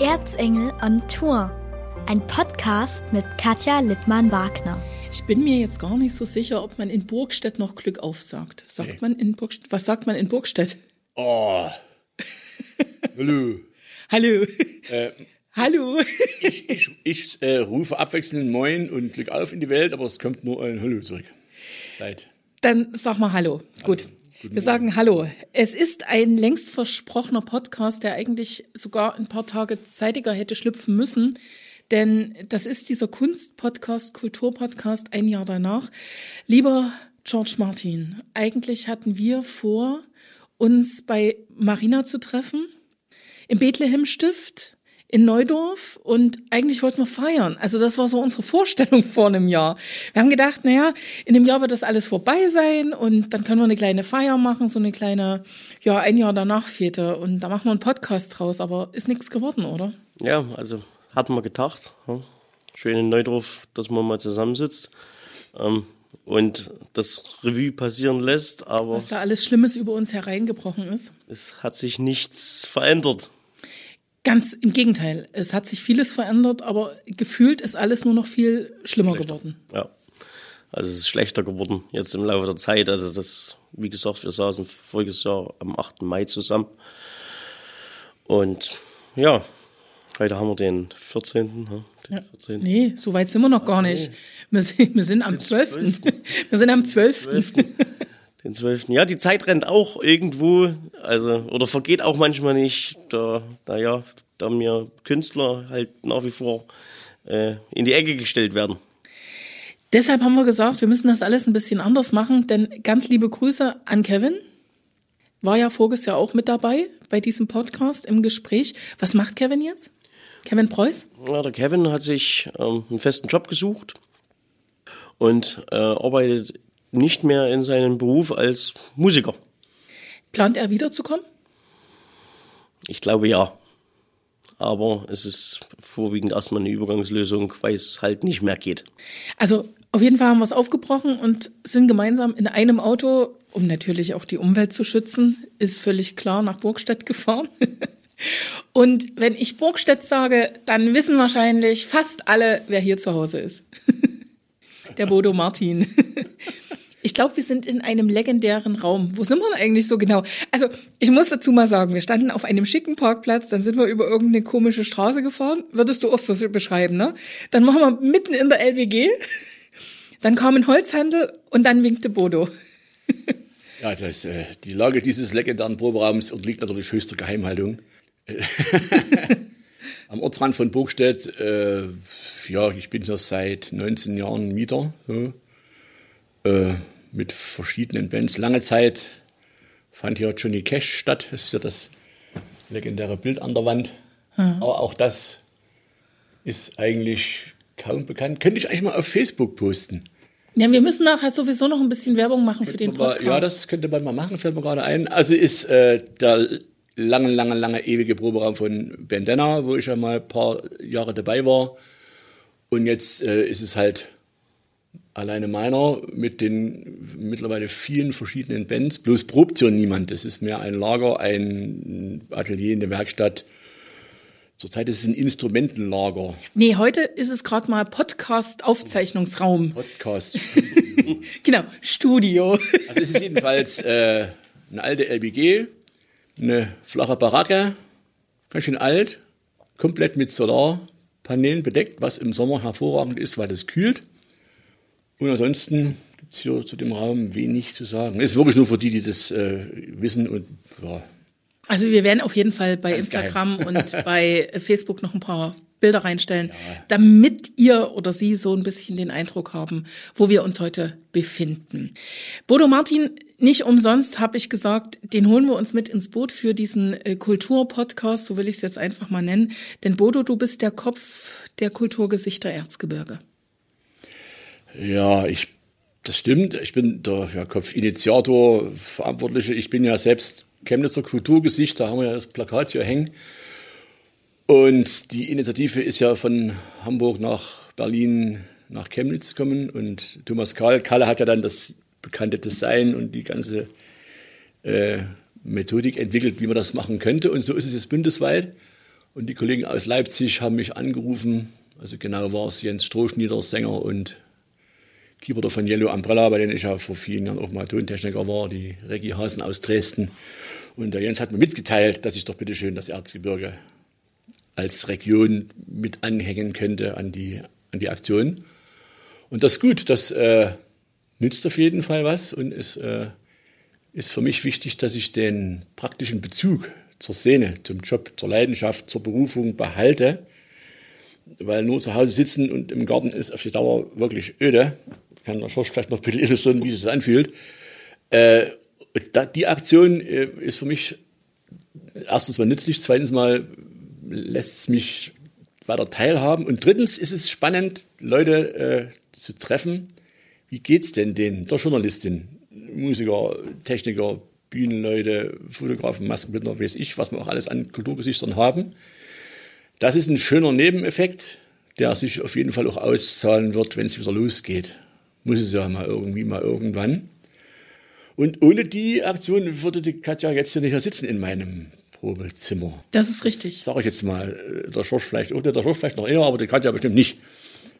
Erzengel on Tour. Ein Podcast mit Katja Lippmann-Wagner. Ich bin mir jetzt gar nicht so sicher, ob man in Burgstedt noch Glück auf sagt. Sagt Nee. man in Burgstedt? Was sagt man in Burgstedt? Oh. Hallo. Hallo. Äh, Hallo. ich ich, ich äh, rufe abwechselnd Moin und Glück auf in die Welt, aber es kommt nur ein Hallo zurück. Zeit. Dann sag mal Hallo. Gut. Wir sagen Hallo. Es ist ein längst versprochener Podcast, der eigentlich sogar ein paar Tage zeitiger hätte schlüpfen müssen. Denn das ist dieser Kunstpodcast, Kulturpodcast ein Jahr danach. Lieber George Martin, eigentlich hatten wir vor, uns bei Marina zu treffen, im Bethlehem-Stift, in Neudorf und eigentlich wollten wir feiern. Also das war so unsere Vorstellung vor einem Jahr. Wir haben gedacht, naja, in einem Jahr wird das alles vorbei sein und dann können wir eine kleine Feier machen, so eine kleine, ja, ein Jahr danach Fete und da machen wir einen Podcast draus, aber ist nichts geworden, oder? Ja, also hatten wir gedacht. Ja. Schön in Neudorf, dass man mal zusammensitzt ähm, und das Revue passieren lässt, aber Was da alles Schlimmes über uns hereingebrochen ist. es hat sich nichts verändert. Ganz im Gegenteil. Es hat sich vieles verändert, aber gefühlt ist alles nur noch viel schlimmer geworden. Ja. Also es ist schlechter geworden jetzt im Laufe der Zeit. Also das, wie gesagt, wir saßen voriges Jahr am 8. Mai zusammen. Und ja, heute haben wir den 14. ja, Den 14. Nee, so weit sind wir noch gar nicht. Wir sind, wir sind am 12. Wir sind am 12. Den 12. Ja, die Zeit rennt auch irgendwo, also, oder vergeht auch manchmal nicht, da, naja, da mir Künstler halt nach wie vor äh, in die Ecke gestellt werden. Deshalb haben wir gesagt, wir müssen das alles ein bisschen anders machen, denn ganz liebe Grüße an Kevin. War ja voriges Jahr auch mit dabei bei diesem Podcast im Gespräch. Was macht Kevin jetzt? Kevin Preuß? Ja, der Kevin hat sich ähm, einen festen Job gesucht und äh, arbeitet nicht mehr in seinem Beruf als Musiker. Plant er wiederzukommen? Ich glaube ja. Aber es ist vorwiegend erstmal eine Übergangslösung, weil es halt nicht mehr geht. Also auf jeden Fall haben wir es aufgebrochen und sind gemeinsam in einem Auto, um natürlich auch die Umwelt zu schützen, ist völlig klar, nach Burgstedt gefahren. Und wenn ich Burgstedt sage, dann wissen wahrscheinlich fast alle, wer hier zu Hause ist. Der Bodo Martin. Ich glaube, wir sind in einem legendären Raum. Wo sind wir denn eigentlich so genau? Also, ich muss dazu mal sagen, wir standen auf einem schicken Parkplatz, dann sind wir über irgendeine komische Straße gefahren. Würdest du auch so beschreiben, ne? Dann waren wir mitten in der LWG. Dann kam ein Holzhandel und dann winkte Bodo. Ja, das, äh, die Lage dieses legendären Proberaums unterliegt natürlich höchster Geheimhaltung. Am Ortsrand von Burgstedt, äh, ja, ich bin hier seit 19 Jahren Mieter, so, äh, mit verschiedenen Bands. Lange Zeit fand hier Johnny Cash statt, das ist ja das legendäre Bild an der Wand. Aber auch das ist eigentlich kaum bekannt. Könnte ich eigentlich mal auf Facebook posten? Ja, wir müssen nachher sowieso noch ein bisschen Werbung machen für den Podcast. Ja, das könnte man mal machen, fällt mir gerade ein. Also ist äh, der lange, lange, lange ewige Proberaum von Bandana, wo ich ja mal ein paar Jahre dabei war. Und jetzt äh, ist es halt alleine meiner mit den mittlerweile vielen verschiedenen Bands. Bloß probt hier niemand. Es ist mehr ein Lager, ein Atelier, eine Werkstatt. Zurzeit ist es ein Instrumentenlager, nee, heute ist es gerade mal Podcast-Aufzeichnungsraum. Podcast. Genau, Studio. Also es ist jedenfalls äh, eine alte LBG, eine flache Baracke, ganz schön alt, komplett mit Solarpanelen bedeckt, was im Sommer hervorragend ist, weil es kühlt. Und ansonsten gibt es hier zu dem Raum wenig zu sagen. Ist wirklich nur für die, die das äh, wissen und ja, Also wir werden auf jeden Fall bei Ganz Instagram und bei Facebook noch ein paar Bilder reinstellen, damit ihr oder Sie so ein bisschen den Eindruck haben, wo wir uns heute befinden. Bodo Martin, nicht umsonst habe ich gesagt, den holen wir uns mit ins Boot für diesen äh, Kulturpodcast, so will ich es jetzt einfach mal nennen. Denn Bodo, du bist der Kopf der Kulturgesichter Erzgebirge. Ja, ich, das stimmt. Ich bin der ja, Kopfinitiator, Verantwortliche. Ich bin ja selbst Chemnitzer Kulturgesicht, da haben wir ja das Plakat hier hängen. Und die Initiative ist ja von Hamburg nach Berlin nach Chemnitz gekommen und Thomas Kahl, Kalle hat ja dann das bekannte Design und die ganze äh, Methodik entwickelt, wie man das machen könnte. Und so ist es jetzt bundesweit. Und die Kollegen aus Leipzig haben mich angerufen. Also genau war es Jens Strohschnieder, Sänger und Keyboarder von Yellow Umbrella, bei denen ich ja vor vielen Jahren auch mal Tontechniker war, die Reggie Hasen aus Dresden. Und der Jens hat mir mitgeteilt, dass ich doch bitte schön das Erzgebirge als Region mit anhängen könnte an die, an die Aktion. Und das ist gut, das äh, nützt auf jeden Fall was und ist, äh, ist für mich wichtig, dass ich den praktischen Bezug zur Szene, zum Job, zur Leidenschaft, zur Berufung behalte. Weil nur zu Hause sitzen und im Garten ist auf die Dauer wirklich öde. Kann der Schorsch vielleicht noch ein bisschen illustrieren, wie sich anfühlt. Äh, die Aktion äh, ist für mich erstens mal nützlich, zweitens mal lässt es mich weiter teilhaben und drittens ist es spannend, Leute äh, zu treffen. Wie geht's denn denen, der Journalistin, Musiker, Techniker, Bühnenleute, Fotografen, Maskenbildner, weiß ich, was wir auch alles an Kulturgesichtern haben. Das ist ein schöner Nebeneffekt, der sich auf jeden Fall auch auszahlen wird, wenn es wieder losgeht. Muss es ja mal irgendwie mal irgendwann. Und ohne die Aktion würde die Katja jetzt hier nicht mehr sitzen in meinem Probezimmer. Das ist richtig. Sage ich jetzt mal. Der Schorsch vielleicht auch, der Schorsch vielleicht noch eher, aber die Katja bestimmt nicht.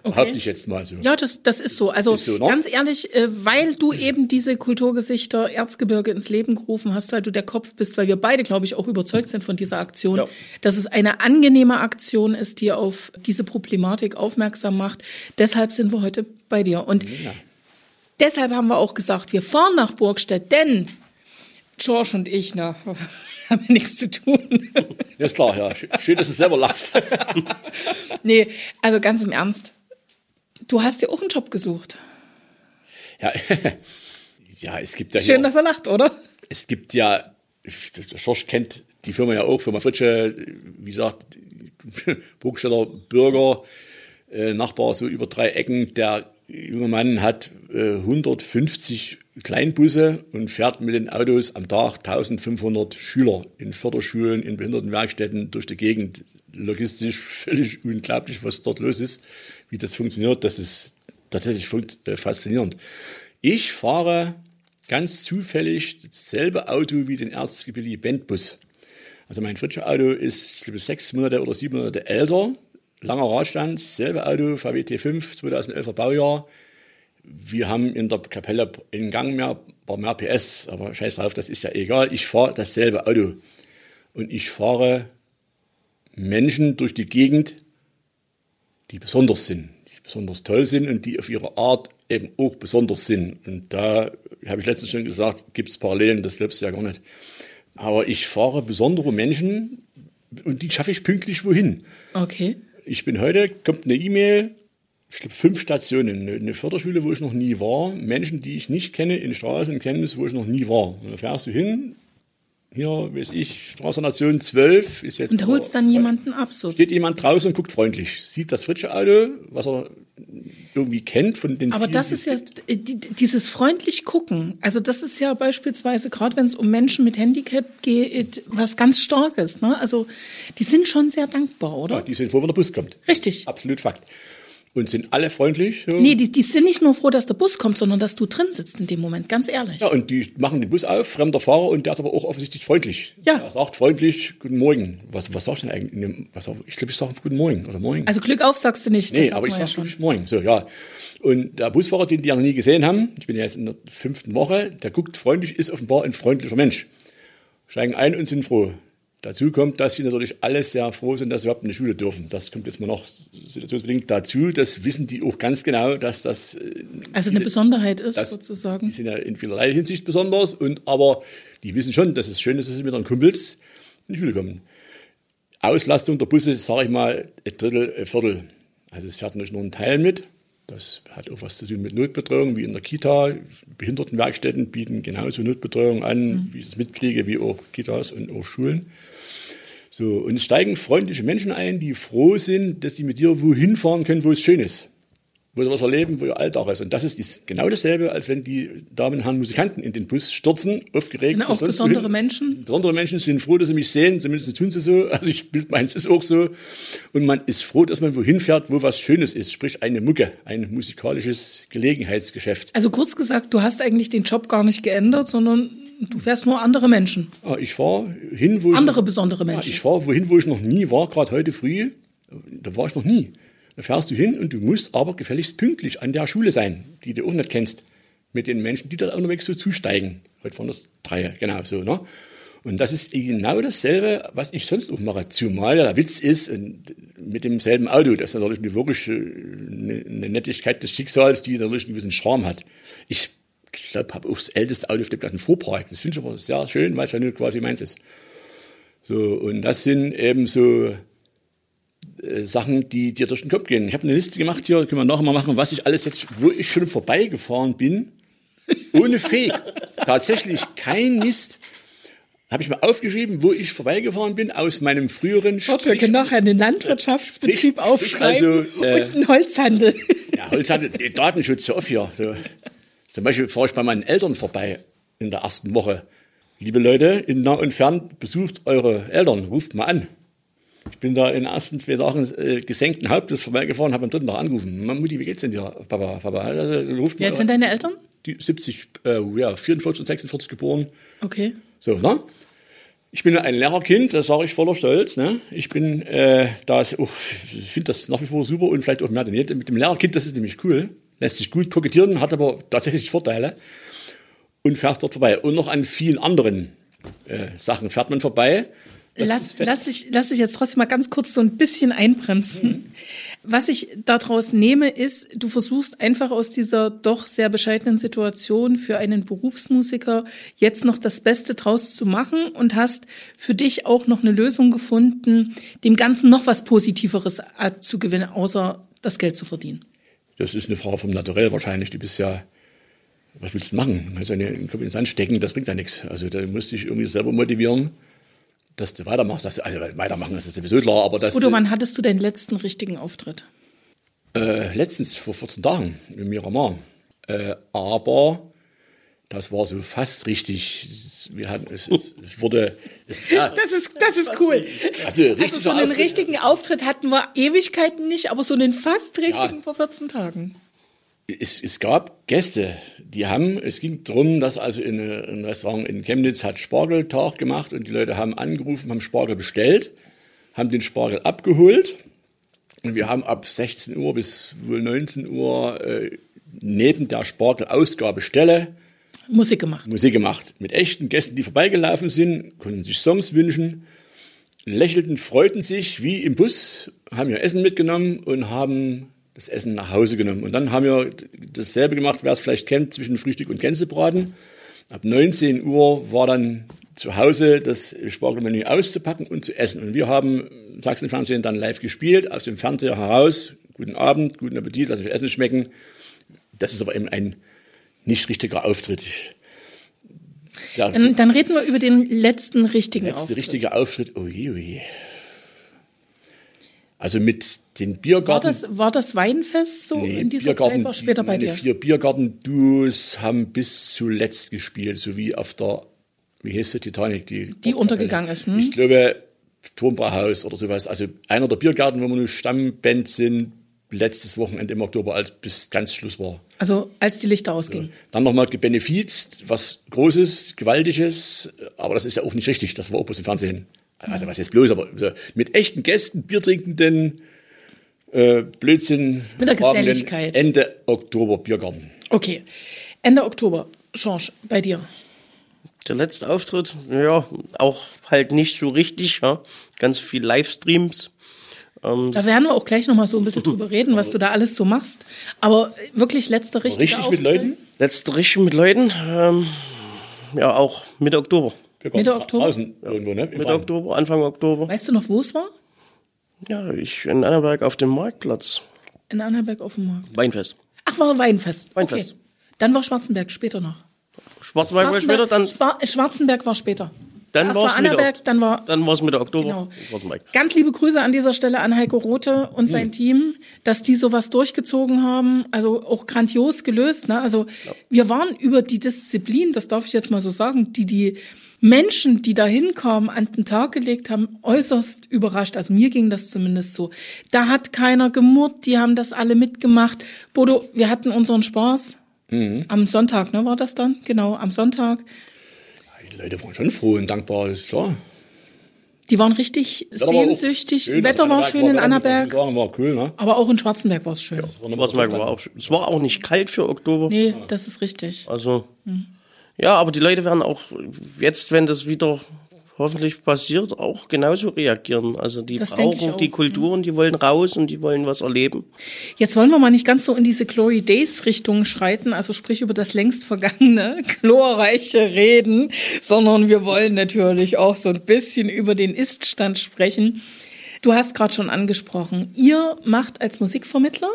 Okay. Haupt ich jetzt mal so. Ja, das, das ist so. Also ist so, ne? ganz ehrlich, äh, weil du eben diese Kulturgesichter Erzgebirge ins Leben gerufen hast, weil du der Kopf bist, weil wir beide, glaube ich, auch überzeugt sind von dieser Aktion, ja. dass es eine angenehme Aktion ist, die auf diese Problematik aufmerksam macht. Deshalb sind wir heute bei dir. Und ja. deshalb haben wir auch gesagt, wir fahren nach Burgstedt, denn George und ich, na, haben wir nichts zu tun. Ja, ist klar, ja. Schön, dass du selber lachst. nee, also ganz im Ernst Du hast dir auch einen Job gesucht. Ja, ja es gibt ja. Schön, dass er lacht, oder? Es gibt ja, der Schorsch kennt die Firma ja auch, Firma Fritsche, wie gesagt, Burgsteller Bürger, äh, Nachbar so über drei Ecken. Der junge Mann hat äh, 150 Kleinbusse und fährt mit den Autos am Tag 1500 Schüler in Förderschulen, in Behindertenwerkstätten durch die Gegend. Logistisch völlig unglaublich, was dort los ist wie das funktioniert, das ist tatsächlich äh, faszinierend. Ich fahre ganz zufällig dasselbe Auto wie den Erzgebirge Bandbus. Also mein Fritsche Auto ist, ich glaube, sechs Monate oder sieben Monate älter. Langer Radstand, selbe Auto, VW T5, 2011er Baujahr. Wir haben in der Kapelle in Gang mehr, paar mehr PS, aber scheiß drauf, das ist ja egal. Ich fahre dasselbe Auto. Und ich fahre Menschen durch die Gegend, die besonders sind, die besonders toll sind und die auf ihre Art eben auch besonders sind. Und da habe ich letztens schon gesagt, gibt es Parallelen, das glaubst du ja gar nicht. Aber ich fahre besondere Menschen und die schaffe ich pünktlich wohin. Okay. Ich bin heute, kommt eine E-Mail, ich glaube fünf Stationen, eine Förderschule, wo ich noch nie war, Menschen, die ich nicht kenne, in Straßen kenne, wo ich noch nie war. Und da fährst du hin, hier, weiß ich, Straßennation 12 ist jetzt. Und holst dann jemanden ab, so. Steht jemand draußen und guckt freundlich, sieht das fritsche Auto, was er irgendwie kennt von den Aber das ist ja dieses freundlich gucken. Also das ist ja beispielsweise gerade wenn es um Menschen mit Handicap geht, was ganz starkes. Ne? Also die sind schon sehr dankbar, oder? Ja, die sind froh, wenn der Bus kommt. Richtig. Absolut Fakt und sind alle freundlich. Ja. Nee, die, die sind nicht nur froh, dass der Bus kommt, sondern dass du drin sitzt in dem Moment, ganz ehrlich. Ja, und die machen den Bus auf, fremder Fahrer, und der ist aber auch offensichtlich freundlich. Ja. Er sagt freundlich, guten Morgen. Was, was sagst du denn eigentlich? Was, ich glaube, ich sage guten Morgen oder Morgen. Also Glück auf sagst du nicht. Nee, aber ich sage ja Morgen. So, ja. Und der Busfahrer, den die ja noch nie gesehen haben, ich bin ja jetzt in der fünften Woche, der guckt freundlich, ist offenbar ein freundlicher Mensch. Steigen ein und sind froh. Dazu kommt, dass sie natürlich alle sehr froh sind, dass sie überhaupt in die Schule dürfen. Das kommt jetzt mal noch situationsbedingt dazu. Das wissen die auch ganz genau, dass das äh, also eine Besonderheit ist das, sozusagen. Die sind ja in vielerlei Hinsicht besonders und aber die wissen schon, dass es schön ist, dass sie mit ihren Kumpels in die Schule kommen. Auslastung der Busse, sage ich mal, ein Drittel, ein Viertel. Also es fährt nicht nur ein Teil mit. Das hat auch was zu tun mit Notbetreuung, wie in der Kita. Behindertenwerkstätten bieten genauso Notbetreuung an, mhm. wie ich es mitkriege, wie auch Kitas und auch Schulen. So, und es steigen freundliche Menschen ein, die froh sind, dass sie mit dir wohin fahren können, wo es schön ist. Wo sie was erleben, wo ihr Alltag ist. Und das ist genau dasselbe, als wenn die Damen und Herren Musikanten in den Bus stürzen, aufgeregt. Sind auch besondere wohin. Menschen? Besondere Menschen sind froh, dass sie mich sehen, zumindest tun sie so. Also ich meins ist auch so. Und man ist froh, dass man wohin fährt, wo was Schönes ist. Sprich eine Mucke, ein musikalisches Gelegenheitsgeschäft. Also kurz gesagt, du hast eigentlich den Job gar nicht geändert, sondern Du fährst nur andere Menschen. Ja, ich fahre hin, wo Andere ich, besondere Ja, Menschen. ich fahre wohin, wo ich noch nie war, gerade heute früh. Da war ich noch nie. Da fährst du hin und du musst aber gefälligst pünktlich an der Schule sein, die du auch nicht kennst. Mit den Menschen, die dort unterwegs so zusteigen. Heute waren das drei, genau so. Ne? Und das ist genau dasselbe, was ich sonst auch mache. Zumal ja der Witz ist, mit demselben Auto, das ist natürlich eine wirklich äh, eine, eine Nettigkeit des Schicksals, die natürlich einen gewissen Charme hat. Ich glaube, habe auch das älteste Auto auf dem ganzen Vorpark. Das finde ich aber sehr schön, weil es ja nur quasi meins ist. So, und das sind eben so äh, Sachen, die dir durch den Kopf gehen. Ich habe eine Liste gemacht hier, können wir nachher mal machen, was ich alles jetzt, wo ich schon vorbeigefahren bin, ohne Fake. Tatsächlich kein Mist. Habe ich mal aufgeschrieben, wo ich vorbeigefahren bin aus meinem früheren Gott, wir können nachher einen Landwirtschaftsbetrieb Sprich- aufschreiben sprich also, äh, und einen Holzhandel. Ja, Holzhandel, Datenschutz so oft hier. So. Zum Beispiel fahre ich bei meinen Eltern vorbei in der ersten Woche. Liebe Leute, in nah und fern, besucht eure Eltern, ruft mal an. Ich bin da in den ersten zwei Tagen äh, gesenkten Hauptes vorbeigefahren, habe am dritten Tag angerufen. Mutti, wie geht's denn dir, Papa? Papa, also, ruft mal. sind deine Eltern? Die 70, äh, ja, 44 und 46 geboren. Okay. So, ne? Ich bin ein Lehrerkind, das sage ich voller Stolz. Ne? Ich bin äh, da, oh, ich finde das nach wie vor super und vielleicht auch mehr denn je. Mit dem Lehrerkind, das ist nämlich cool. Lässt sich gut kokettieren, hat aber tatsächlich Vorteile. Und fährt dort vorbei. Und noch an vielen anderen äh, Sachen fährt man vorbei. Das Lass, lass, dich, lass dich jetzt trotzdem mal ganz kurz so ein bisschen einbremsen. Was ich daraus nehme, ist, du versuchst einfach aus dieser doch sehr bescheidenen Situation für einen Berufsmusiker jetzt noch das Beste draus zu machen und hast für dich auch noch eine Lösung gefunden, dem Ganzen noch was Positiveres zu gewinnen, außer das Geld zu verdienen. Das ist eine Frage vom Naturell wahrscheinlich. Du bist ja, was willst du machen? Also einen Kopf in den Sand stecken, das bringt ja nichts. Also da musst du dich irgendwie selber motivieren, dass du weitermachst. Das, also weitermachen, das ist sowieso klar, aber das Udo, wann hattest du deinen letzten richtigen Auftritt? äh, letztens vor 14 Tagen in Miramar. Äh, aber das war so fast richtig. Wir hatten, es, es, es wurde, es, ja, Das ist, das ist cool. also Also so einen richtigen Auftritt hatten wir Ewigkeiten nicht, aber so einen fast richtigen Ja. vor 14 Tagen. es, es gab Gäste, die haben, es ging darum, dass also in ein Restaurant in Chemnitz hat Spargeltag gemacht und die Leute haben angerufen, haben Spargel bestellt, haben den Spargel abgeholt und wir haben ab 16 Uhr bis wohl 19 Uhr äh, neben der Spargelausgabestelle Musik gemacht. Musik gemacht. Mit echten Gästen, die vorbeigelaufen sind, konnten sich Songs wünschen, lächelten, freuten sich wie im Bus, haben ihr Essen mitgenommen und haben das Essen nach Hause genommen. Und dann haben wir dasselbe gemacht, wer es vielleicht kennt, zwischen Frühstück und Gänsebraten. Ab 19 Uhr war dann zu Hause das Spargelmenü auszupacken und zu essen. Und wir haben Sachsenfernsehen dann live gespielt, aus dem Fernseher heraus. Guten Abend, guten Appetit, lass euch Essen schmecken. Das ist aber eben ein nicht richtiger Auftritt. Dann, dann reden wir über den letzten richtigen letzte Auftritt. richtige Auftritt, oh je, oh. Also mit den War Biergarten. das, war das Weinfest so Nee, in dieser Zeit? War später bei dir? vier Biergarten-Duos haben bis zuletzt gespielt, so wie auf der, wie heißt die Titanic? Die, Die untergegangen ist, hm? Ich glaube, Turmbrauhaus oder sowas. Also einer der Biergärten, wo wir nur Stammband sind, letztes Wochenende im Oktober, als bis ganz Schluss war. Also als die Lichter ausgingen. Dann nochmal gebenefizt, was Großes, Gewaltiges, aber das ist ja auch nicht richtig, das war auch bloß im Fernsehen. Also was jetzt bloß, aber so mit echten Gästen, Biertrinkenden, äh, Blödsinn. Mit der Geselligkeit. Ende Oktober Biergarten. Okay. Ende Oktober. Change, bei dir. Der letzte Auftritt, ja, auch halt nicht so richtig, ja. Ganz viel Livestreams. Da werden wir auch gleich nochmal so ein bisschen drüber reden, was du da alles so machst. Aber wirklich letzter richtiger Richtig mit Auftritt. Leuten? Letzte richtig mit Leuten, ähm, ja, auch Mitte Oktober. Mitte Oktober? Draußen irgendwo, ne? Im Mitte. Oktober, Anfang Oktober. Weißt du noch, wo es war? Ja, ich in Annaberg auf dem Marktplatz. In Annaberg auf dem Markt. Weinfest. Ach, war Weinfest. Weinfest. Okay. Dann war Schwarzenberg später noch. Schwarzwald war später, dann, Schwar Schwarzenberg war später. Dann war es Mitte, Annaberg, dann war dann war's Mitte Oktober. Genau. Ganz liebe Grüße an dieser Stelle an Heiko Rothe und sein Team, dass die sowas durchgezogen haben. Also auch grandios gelöst. Ne? Also wir waren über die Disziplin, das darf ich jetzt mal so sagen, die die Menschen, die da hinkamen, an den Tag gelegt haben, äußerst überrascht. Also mir ging das zumindest so. Da hat keiner gemurrt, die haben das alle mitgemacht. Bodo, wir hatten unseren Spaß. Mhm. Am Sonntag, ne, war das dann? Genau, am Sonntag. Leute waren schon froh und dankbar, ist klar. Die waren richtig Wetter war auch sehnsüchtig. schön. Wetter war schön in Annaberg, War, war cool, ne? aber auch in Schwarzenberg war es schön. Schwarzmarkt war auch, schön. es war auch nicht kalt für Oktober. Nee, das ist richtig. Also, ja, aber die Leute werden auch jetzt, wenn das wieder hoffentlich passiert, auch genauso reagieren. Also die Das brauchen auch, die Kulturen, die wollen raus und die wollen was erleben. Jetzt wollen wir mal nicht ganz so in diese Glory Days Richtung schreiten, also sprich über das längst vergangene, glorreiche Reden, sondern wir wollen natürlich auch so ein bisschen über den Iststand sprechen. Du hast gerade schon angesprochen, ihr macht als Musikvermittler,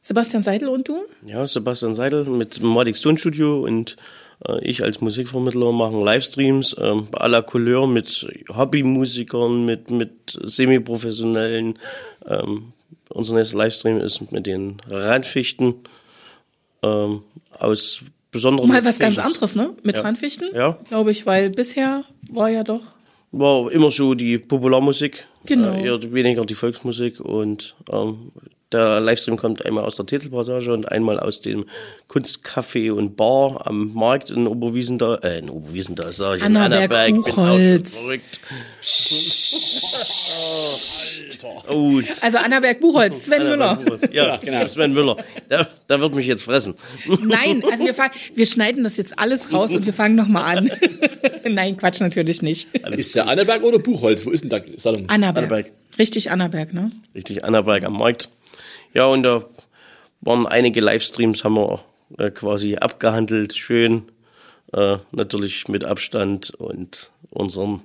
Sebastian Seidel und du, Ja, Sebastian Seidel mit dem Modix Tonstudio und äh, ich als Musikvermittler machen Livestreams à la Couleur mit Hobbymusikern, mit, mit Semiprofessionellen. Ähm, unser nächster Livestream ist mit den Randfichten ähm, aus besonderen mal was ganz Locations. anderes, ne? Mit Ja. Randfichten, Ja. glaube ich, weil bisher war ja doch War immer so die Popularmusik, Genau. äh, eher weniger die Volksmusik und ähm, der Livestream kommt einmal aus der Tetzelpassage und einmal aus dem Kunstcafé und Bar am Markt in Oberwiesenthal, äh, in Oberwiesenthal, sag ich, in Annaberg, Annaberg, bin auch schon Buchholz. verrückt. Oh, Also Annaberg Buchholz, Sven Müller. Ja, genau, Sven Müller. Der, der wird mich jetzt fressen. Nein, also wir, fang, wir schneiden das jetzt alles raus und wir fangen nochmal an. Nein, Quatsch natürlich nicht. Ist der Anneberg oder Buchholz? Wo ist denn Salon? Annaberg. Annaberg. Richtig Annaberg, ne? Richtig, Annaberg am Markt. Ja, und da waren einige Livestreams, haben wir äh, quasi abgehandelt, schön, äh, natürlich mit Abstand und unseren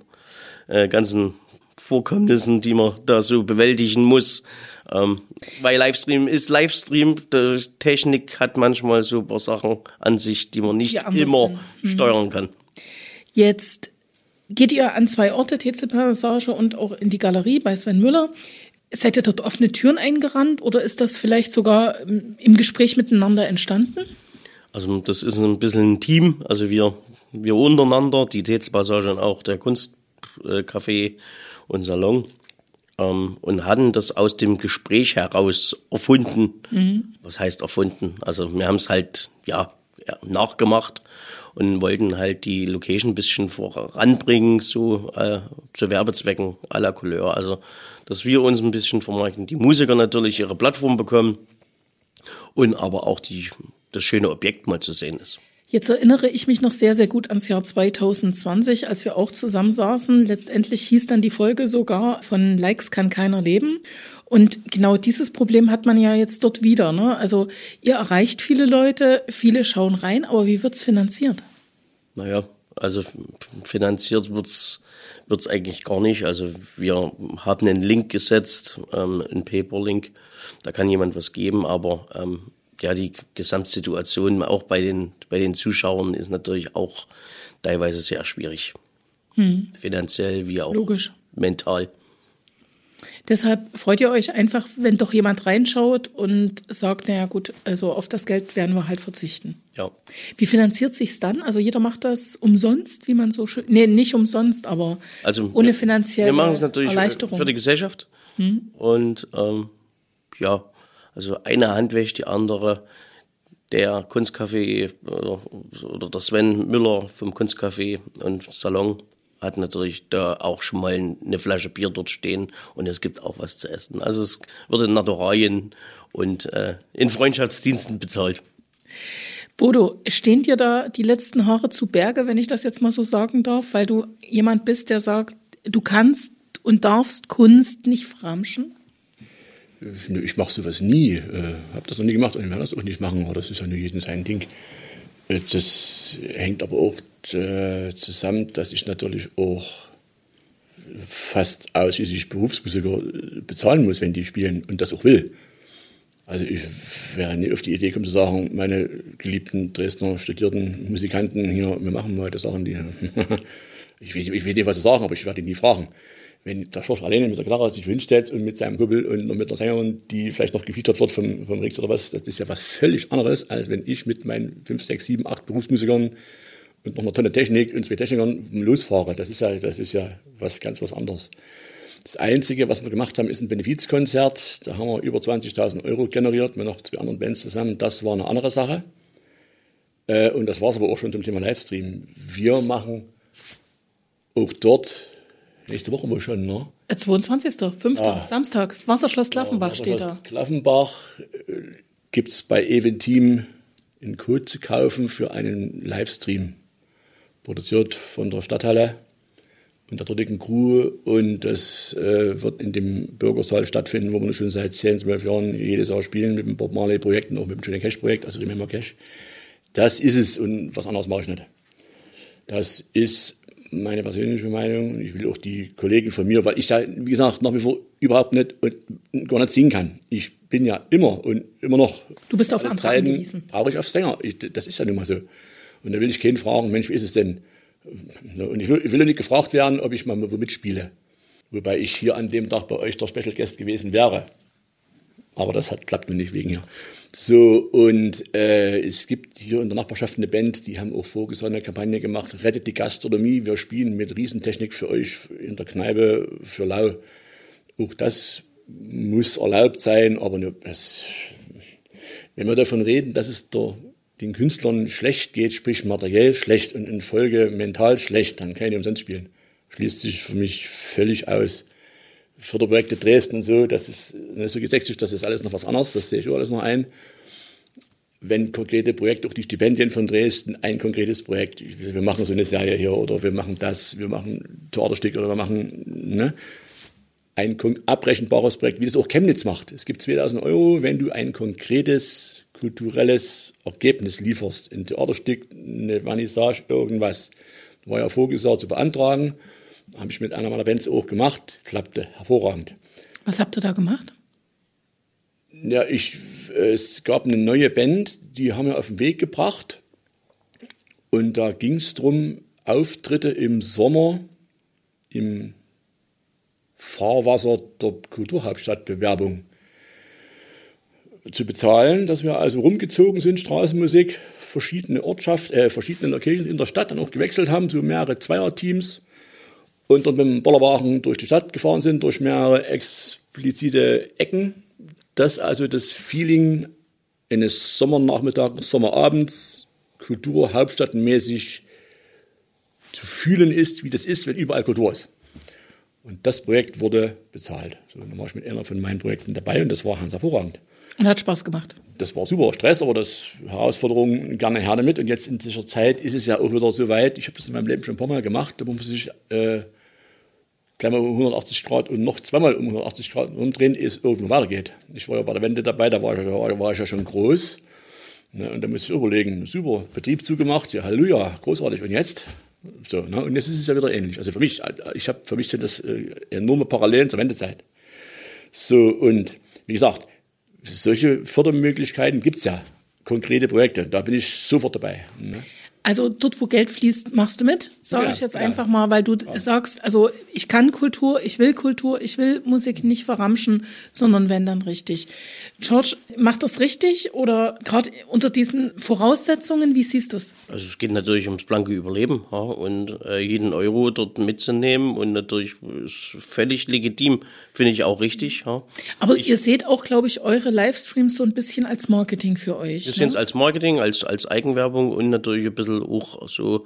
äh, ganzen Vorkommnissen, die man da so bewältigen muss. Ähm, weil Livestream ist Livestream, die Technik hat manchmal so ein paar Sachen an sich, die man nicht anders immer. Mhm. steuern kann. Jetzt geht ihr an zwei Orte, Tetzelpassage und auch in die Galerie bei Sven Müller. Seid ihr dort offene Türen eingerannt oder ist das vielleicht sogar ähm, im Gespräch miteinander entstanden? Also das ist ein bisschen ein Team, also wir, wir untereinander, die Tetzelpassage und auch der Kunstcafé und Salon ähm, und hatten das aus dem Gespräch heraus erfunden. Was heißt erfunden? Also wir haben es halt ja nachgemacht und wollten halt die Location ein bisschen voranbringen, so äh, zu Werbezwecken à la Couleur. Also dass wir uns ein bisschen vermarkten, die Musiker natürlich ihre Plattform bekommen und aber auch die, das schöne Objekt mal zu sehen ist. Jetzt erinnere ich mich noch sehr, sehr gut ans Jahr 2020, als wir auch zusammensaßen. Letztendlich hieß dann die Folge sogar von Likes kann keiner leben. Und genau dieses Problem hat man ja jetzt dort wieder. Ne? Also ihr erreicht viele Leute, viele schauen rein, aber wie wird's finanziert? Naja, also finanziert wird's wird's eigentlich gar nicht. Also wir haben einen Link gesetzt, ähm, einen Paper-Link. Da kann jemand was geben, aber ähm, ja, die Gesamtsituation auch bei den, bei den Zuschauern ist natürlich auch teilweise sehr schwierig. Finanziell wie auch Logisch. mental. Deshalb freut ihr euch einfach, wenn doch jemand reinschaut und sagt, naja gut, also auf das Geld werden wir halt verzichten. Ja. Wie finanziert sich's dann? Also jeder macht das umsonst, wie man so schön, nee, nicht umsonst, aber Also ohne finanzielle Wir machen es natürlich für die Gesellschaft. Und ähm, ja, also eine Hand wäscht die andere. Der Kunstcafé oder, oder der Sven Müller vom Kunstcafé und Salon hat natürlich da auch schon mal eine Flasche Bier dort stehen und es gibt auch was zu essen. Also es wird in Naturalien und äh, in Freundschaftsdiensten bezahlt. Bodo, stehen dir da die letzten Haare zu Berge, wenn ich das jetzt mal so sagen darf, weil du jemand bist, der sagt, du kannst und darfst Kunst nicht verramschen? Nö, Ich mache sowas nie. Äh, habe das noch nie gemacht und werde das auch nicht machen. Aber das ist ja nur jedem sein Ding. Das hängt aber auch äh, zusammen, dass ich natürlich auch fast ausschließlich Berufsmusiker äh, bezahlen muss, wenn die spielen und das auch will. Also ich wäre nie auf die Idee gekommen zu sagen, meine geliebten Dresdner studierten Musikanten hier, wir machen mal das Sachen, die ich will, ich will dir was sagen, aber ich werde ihn nie fragen. Wenn der Schorsch alleine mit der Gitarre sich hinstellt und mit seinem Kumpel und mit einer Sängerin, die vielleicht noch gefeatured wird vom, vom Rix oder was, das ist ja was völlig anderes, als wenn ich mit meinen 5, 6, 7, 8 Berufsmusikern und noch einer Tonne Technik und zwei Technikern losfahre. Das ist ja, das ist ja was ganz was anderes. Das Einzige, was wir gemacht haben, ist ein Benefizkonzert. Da haben wir über 20.000 Euro generiert mit noch zwei anderen Bands zusammen. Das war eine andere Sache. Äh, und das war es aber auch schon zum Thema Livestream. Wir machen auch dort nächste Woche wohl schon, ne? 22. 5. Ah. Samstag. Wasserschloss Klaffenbach steht da. Klaffenbach gibt es bei Eventeam einen Code zu kaufen für einen Livestream. Produziert von der Stadthalle und der dortigen Crew und das äh, wird in dem Bürgersaal stattfinden, wo wir schon seit 10, 12 Jahren jedes Jahr spielen mit dem Bob Marley Projekt und auch mit dem Johnny Cash Projekt, also Remember Cash. Das ist es und was anderes mache ich nicht. Das ist meine persönliche Meinung und ich will auch die Kollegen von mir, weil ich da, wie gesagt, nach wie vor überhaupt nicht und gar nicht singen kann. Ich bin ja immer und immer noch. Du bist auf Zeiten angewiesen. Brauche ich auf Sänger. Ich, das ist ja nun mal so. Und da will ich keinen fragen, Mensch, wie ist es denn? Und ich will, ich will ja nicht gefragt werden, ob ich mal mitspiele. Wobei ich hier an dem Tag bei euch der Special Guest gewesen wäre. Aber das hat, klappt nun nicht wegen hier. So, und äh, es gibt hier in der Nachbarschaft eine Band, die haben auch vorgesorgt eine Kampagne gemacht, Rettet die Gastronomie, wir spielen mit Riesentechnik für euch in der Kneipe für Lau. Auch das muss erlaubt sein, aber nur das, wenn wir davon reden, dass es der, den Künstlern schlecht geht, sprich materiell schlecht und in Folge mental schlecht, dann kann ich umsonst spielen. Schließt sich für mich völlig aus. Förderprojekte Dresden und so, das ist nicht so gesächsisch, das ist alles noch was anderes, das sehe ich auch alles noch ein. Wenn konkrete Projekte, auch die Stipendien von Dresden, ein konkretes Projekt, wir machen so eine Serie hier oder wir machen das, wir machen Theaterstück oder wir machen ne, ein abrechenbares Projekt, wie das auch Chemnitz macht. Es gibt 2000 Euro, wenn du ein konkretes kulturelles Ergebnis lieferst, ein Theaterstück, eine Vernissage, irgendwas. War ja vorgesagt zu beantragen. Habe ich mit einer meiner Bands auch gemacht. Klappte hervorragend. Was habt ihr da gemacht? Ja, ich, es gab eine neue Band, die haben wir auf den Weg gebracht. Und da ging es darum, Auftritte im Sommer im Fahrwasser der Kulturhauptstadtbewerbung zu bezahlen, dass wir also rumgezogen sind, Straßenmusik, verschiedene Ortschaften, äh, verschiedene Locations in der Stadt dann auch gewechselt haben, so mehrere Zweierteams und dann mit dem Bollerwagen durch die Stadt gefahren sind, durch mehrere explizite Ecken, dass also das Feeling eines Sommernachmittags, Sommerabends, kulturhauptstadtmäßig zu fühlen ist, wie das ist, wenn überall Kultur ist. Und das Projekt wurde bezahlt. So, dann war ich mit einer von meinen Projekten dabei und das war ganz hervorragend. Und hat Spaß gemacht. Das war super Stress, aber das Herausforderung gerne her damit. Und jetzt in dieser Zeit ist es ja auch wieder so weit. Ich habe das in meinem Leben schon ein paar Mal gemacht. Da muss sich äh, mal um 180 Grad und noch zweimal um 180 Grad umdrehen, ehe es irgendwo weitergeht. Ich war ja bei der Wende dabei, da war ich, da war, ich ja schon groß. Ne, und da musste ich überlegen, super, Betrieb zugemacht, ja, Halleluja, großartig. Und jetzt? So, ne, und jetzt ist es ja wieder ähnlich. Also für mich, ich habe für mich sind das äh, enorme Parallelen zur Wendezeit. So, und wie gesagt, solche Fördermöglichkeiten gibt es ja. Konkrete Projekte, da bin ich sofort dabei. Ne? Also dort, wo Geld fließt, machst du mit, sage Ja, ich jetzt ja. einfach mal, weil du sagst, also ich kann Kultur, ich will Kultur, ich will Musik nicht verramschen, sondern wenn dann richtig. George, macht das richtig oder gerade unter diesen Voraussetzungen, wie siehst du es? Also es geht natürlich ums blanke Überleben ja, und äh, jeden Euro dort mitzunehmen und natürlich ist völlig legitim, finde ich auch richtig. Ja. Aber ihr seht auch, glaube ich, eure Livestreams so ein bisschen als Marketing für euch. Wir ne? sehen es als Marketing, als, als Eigenwerbung und natürlich ein bisschen auch so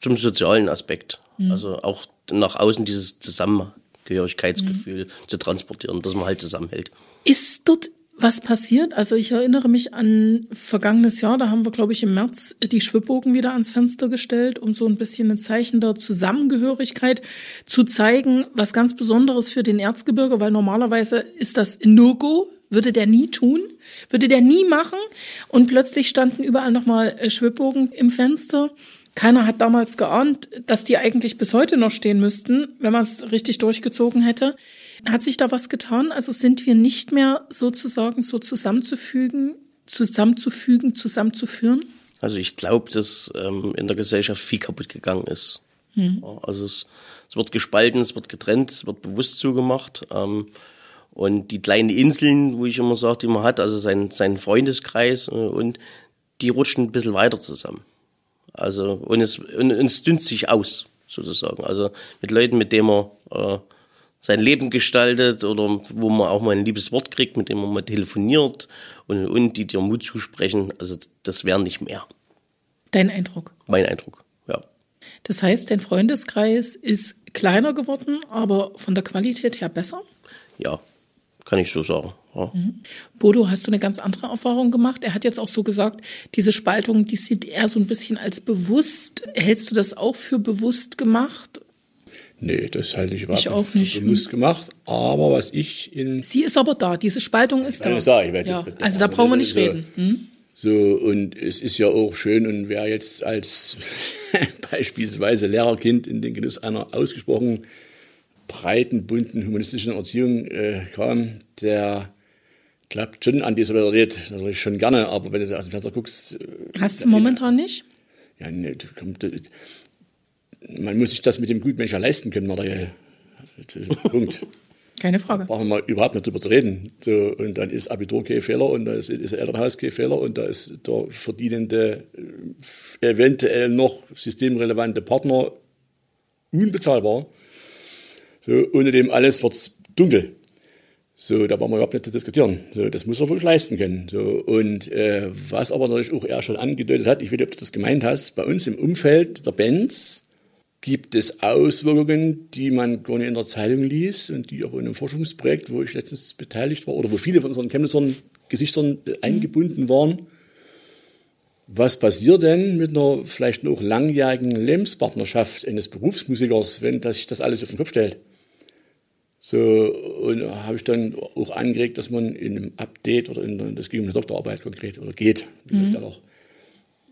zum sozialen Aspekt. Also auch nach außen dieses Zusammengehörigkeitsgefühl zu transportieren, dass man halt zusammenhält. Ist dort was passiert? Also ich erinnere mich an vergangenes Jahr, da haben wir, glaube ich, im März die Schwibbogen wieder ans Fenster gestellt, um so ein bisschen ein Zeichen der Zusammengehörigkeit zu zeigen, was ganz Besonderes für den Erzgebirge, weil normalerweise ist das No-Go, würde der nie tun, würde der nie machen. Und plötzlich standen überall nochmal äh, Schwibbogen im Fenster. Keiner hat damals geahnt, dass die eigentlich bis heute noch stehen müssten, wenn man es richtig durchgezogen hätte. Hat sich da was getan? Also sind wir nicht mehr sozusagen so zusammenzufügen, zusammenzufügen, zusammenzuführen? Also ich glaube, dass ähm, in der Gesellschaft viel kaputt gegangen ist. Ja, also es, es wird gespalten, es wird getrennt, es wird bewusst zugemacht. Ähm, und die kleinen Inseln, wo ich immer sage, die man hat, also sein, sein Freundeskreis äh, und die rutschen ein bisschen weiter zusammen. Also und es, und, und es dünnt sich aus, sozusagen. Also mit Leuten, mit denen man äh, sein Leben gestaltet oder wo man auch mal ein liebes Wort kriegt, mit dem man mal telefoniert und, und die dir Mut zusprechen, also das wäre nicht mehr. Dein Eindruck? Mein Eindruck, ja. Das heißt, dein Freundeskreis ist kleiner geworden, aber von der Qualität her besser? Ja, kann ich so sagen. Ja. Mhm. Bodo, hast du eine ganz andere Erfahrung gemacht? Er hat jetzt auch so gesagt, diese Spaltung, die sieht er so ein bisschen als bewusst. Hältst du das auch für bewusst gemacht? Nee, das halte ich überhaupt Ich auch nicht. bewusst gemacht. Aber was ich in Sie ist aber da, diese Spaltung ist da. Ich, weil ja. Also da brauchen wir nicht so- reden. Hm? So, und es ist ja auch schön, und wer jetzt als beispielsweise Lehrerkind in den Genuss einer ausgesprochen breiten, bunten, humanistischen Erziehung äh, kam, der klappt schon an die Solidarität, natürlich schon gerne, aber wenn du aus dem Fenster guckst, äh, Hast du momentan nicht? ja, nee, kommt, man muss sich das mit dem Gutmensch ja leisten können, materiell. Punkt. Keine Frage. brauchen wir überhaupt nicht drüber zu reden. So, und dann ist Abitur kein Fehler und da ist, ist Elternhaus kein Fehler und da ist der verdienende, äh, eventuell noch systemrelevante Partner unbezahlbar. So, ohne dem alles wird's dunkel. So, da brauchen wir überhaupt nicht zu diskutieren. So, das muss er wirklich leisten können. So, und äh, was aber natürlich auch er schon angedeutet hat, ich weiß nicht, ob du das gemeint hast, bei uns im Umfeld der Bands gibt es Auswirkungen, die man gar nicht in der Zeitung liest und die aber in einem Forschungsprojekt, wo ich letztens beteiligt war, oder wo viele von unseren Chemnitzern Gesichtern äh, eingebunden waren. Was passiert denn mit einer vielleicht noch langjährigen Lebenspartnerschaft eines Berufsmusikers, wenn das sich das alles auf den Kopf stellt? So, und habe ich dann auch angeregt, dass man in einem Update oder in, das ging um eine Doktorarbeit konkret oder geht, wie läuft ja noch.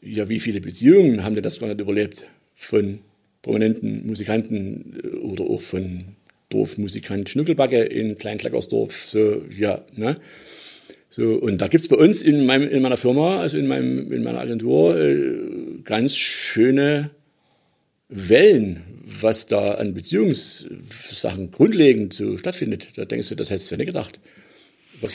Ja, wie viele Beziehungen haben denn das gar nicht überlebt von prominenten Musikanten äh, oder auch von Dorfmusikant Schnuckelbacke in Kleinkleckersdorf, so, ja, ne? So, und da gibt's bei uns in, meinem, in meiner Firma, also in, meinem, in meiner Agentur, äh, ganz schöne Wellen, was da an Beziehungssachen grundlegend so stattfindet. Da denkst du, das hättest du ja nicht gedacht.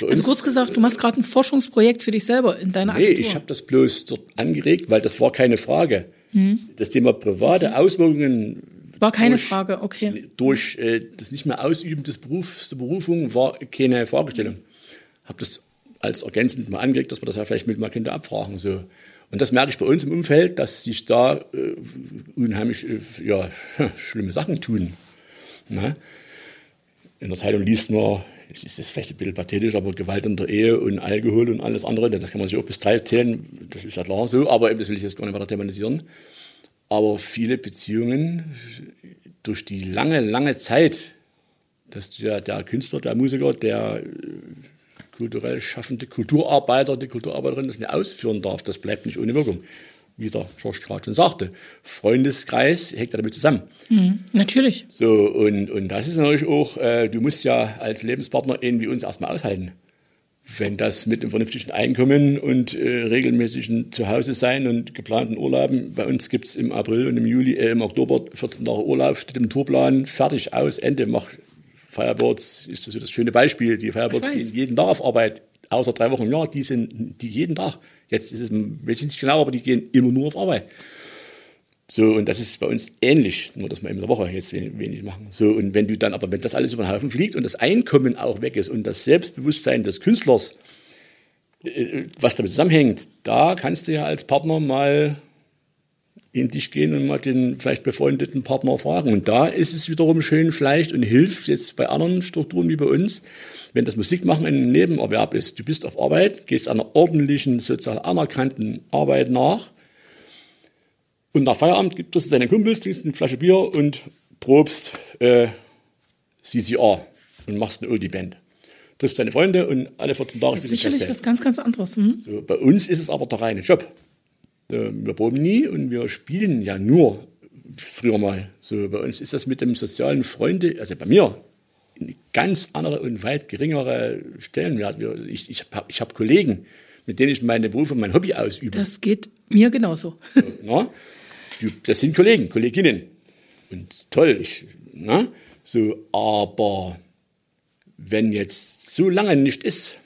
Also kurz gesagt, du machst gerade ein Forschungsprojekt für dich selber in deiner Nee, Agentur. ich habe das bloß dort angeregt, weil das war keine Frage. Hm. Das Thema private Auswirkungen War keine durch- Frage, okay. durch äh, das nicht mehr Ausüben des Berufs, der Berufung war keine Fragestellung. Habe das als ergänzend mal angeregt, dass wir das ja vielleicht mit mal Kinder abfragen. So. Und das merke ich bei uns im Umfeld, dass sich da äh, unheimlich äh, ja, schlimme Sachen tun. Ne? In der Zeitung liest man, es ist vielleicht ein bisschen pathetisch, aber Gewalt in der Ehe und Alkohol und alles andere, das kann man sich auch bis drei zählen, das ist ja klar so, aber das will ich jetzt gar nicht weiter thematisieren. Aber viele Beziehungen durch die lange, lange Zeit, dass der, der Künstler, der Musiker, der äh, kulturell schaffende Kulturarbeiter, die Kulturarbeiterin das nicht ausführen darf, das bleibt nicht ohne Wirkung. Wie der George gerade schon sagte, Freundeskreis hängt ja damit zusammen. Natürlich. So, und, und das ist natürlich auch, äh, du musst ja als Lebenspartner ihn wie uns erstmal aushalten. Wenn das mit einem vernünftigen Einkommen und äh, regelmäßigen Zuhause sein und geplanten Urlauben, bei uns gibt's im April und im Juli, äh, im Oktober 14 Tage Urlaub, steht im Tourplan, fertig, aus, Ende, mach Firebirds, ist das so das schöne Beispiel. Die Firebirds gehen jeden Tag auf Arbeit, außer drei Wochen im Jahr, die sind die jeden Tag. Jetzt ist es, weiß ich nicht genau, aber die gehen immer nur auf Arbeit. So, und das ist bei uns ähnlich, nur dass wir in der Woche jetzt wenig, wenig machen. So, und wenn du dann, aber wenn das alles über den Haufen fliegt und das Einkommen auch weg ist und das Selbstbewusstsein des Künstlers, äh, was damit zusammenhängt, da kannst du ja als Partner mal in dich gehen und mal den vielleicht befreundeten Partner fragen. Und da ist es wiederum schön vielleicht und hilft jetzt bei anderen Strukturen wie bei uns, wenn das Musikmachen ein Nebenerwerb ist. Du bist auf Arbeit, gehst einer ordentlichen, sozial anerkannten Arbeit nach und nach Feierabend gibt es deine Kumpels, trinkst eine Flasche Bier und probst äh, CCR und machst eine Oldie-Band. Triffst deine Freunde und alle 14 Tage Das ist sicherlich was ganz, ganz anderes. Hm? So, bei uns ist es aber der reine Job. Äh, Wir proben nie und wir spielen ja nur früher mal. So, bei uns ist das mit dem sozialen Freunde, also bei mir, eine ganz andere und weit geringere Stellenwert. Ich, ich habe hab Kollegen, mit denen ich meine Berufe, mein Hobby ausübe. Das geht mir genauso. Na? Du, das sind Kollegen, Kolleginnen. Und toll, ich, na? So, aber wenn jetzt so lange nicht ist,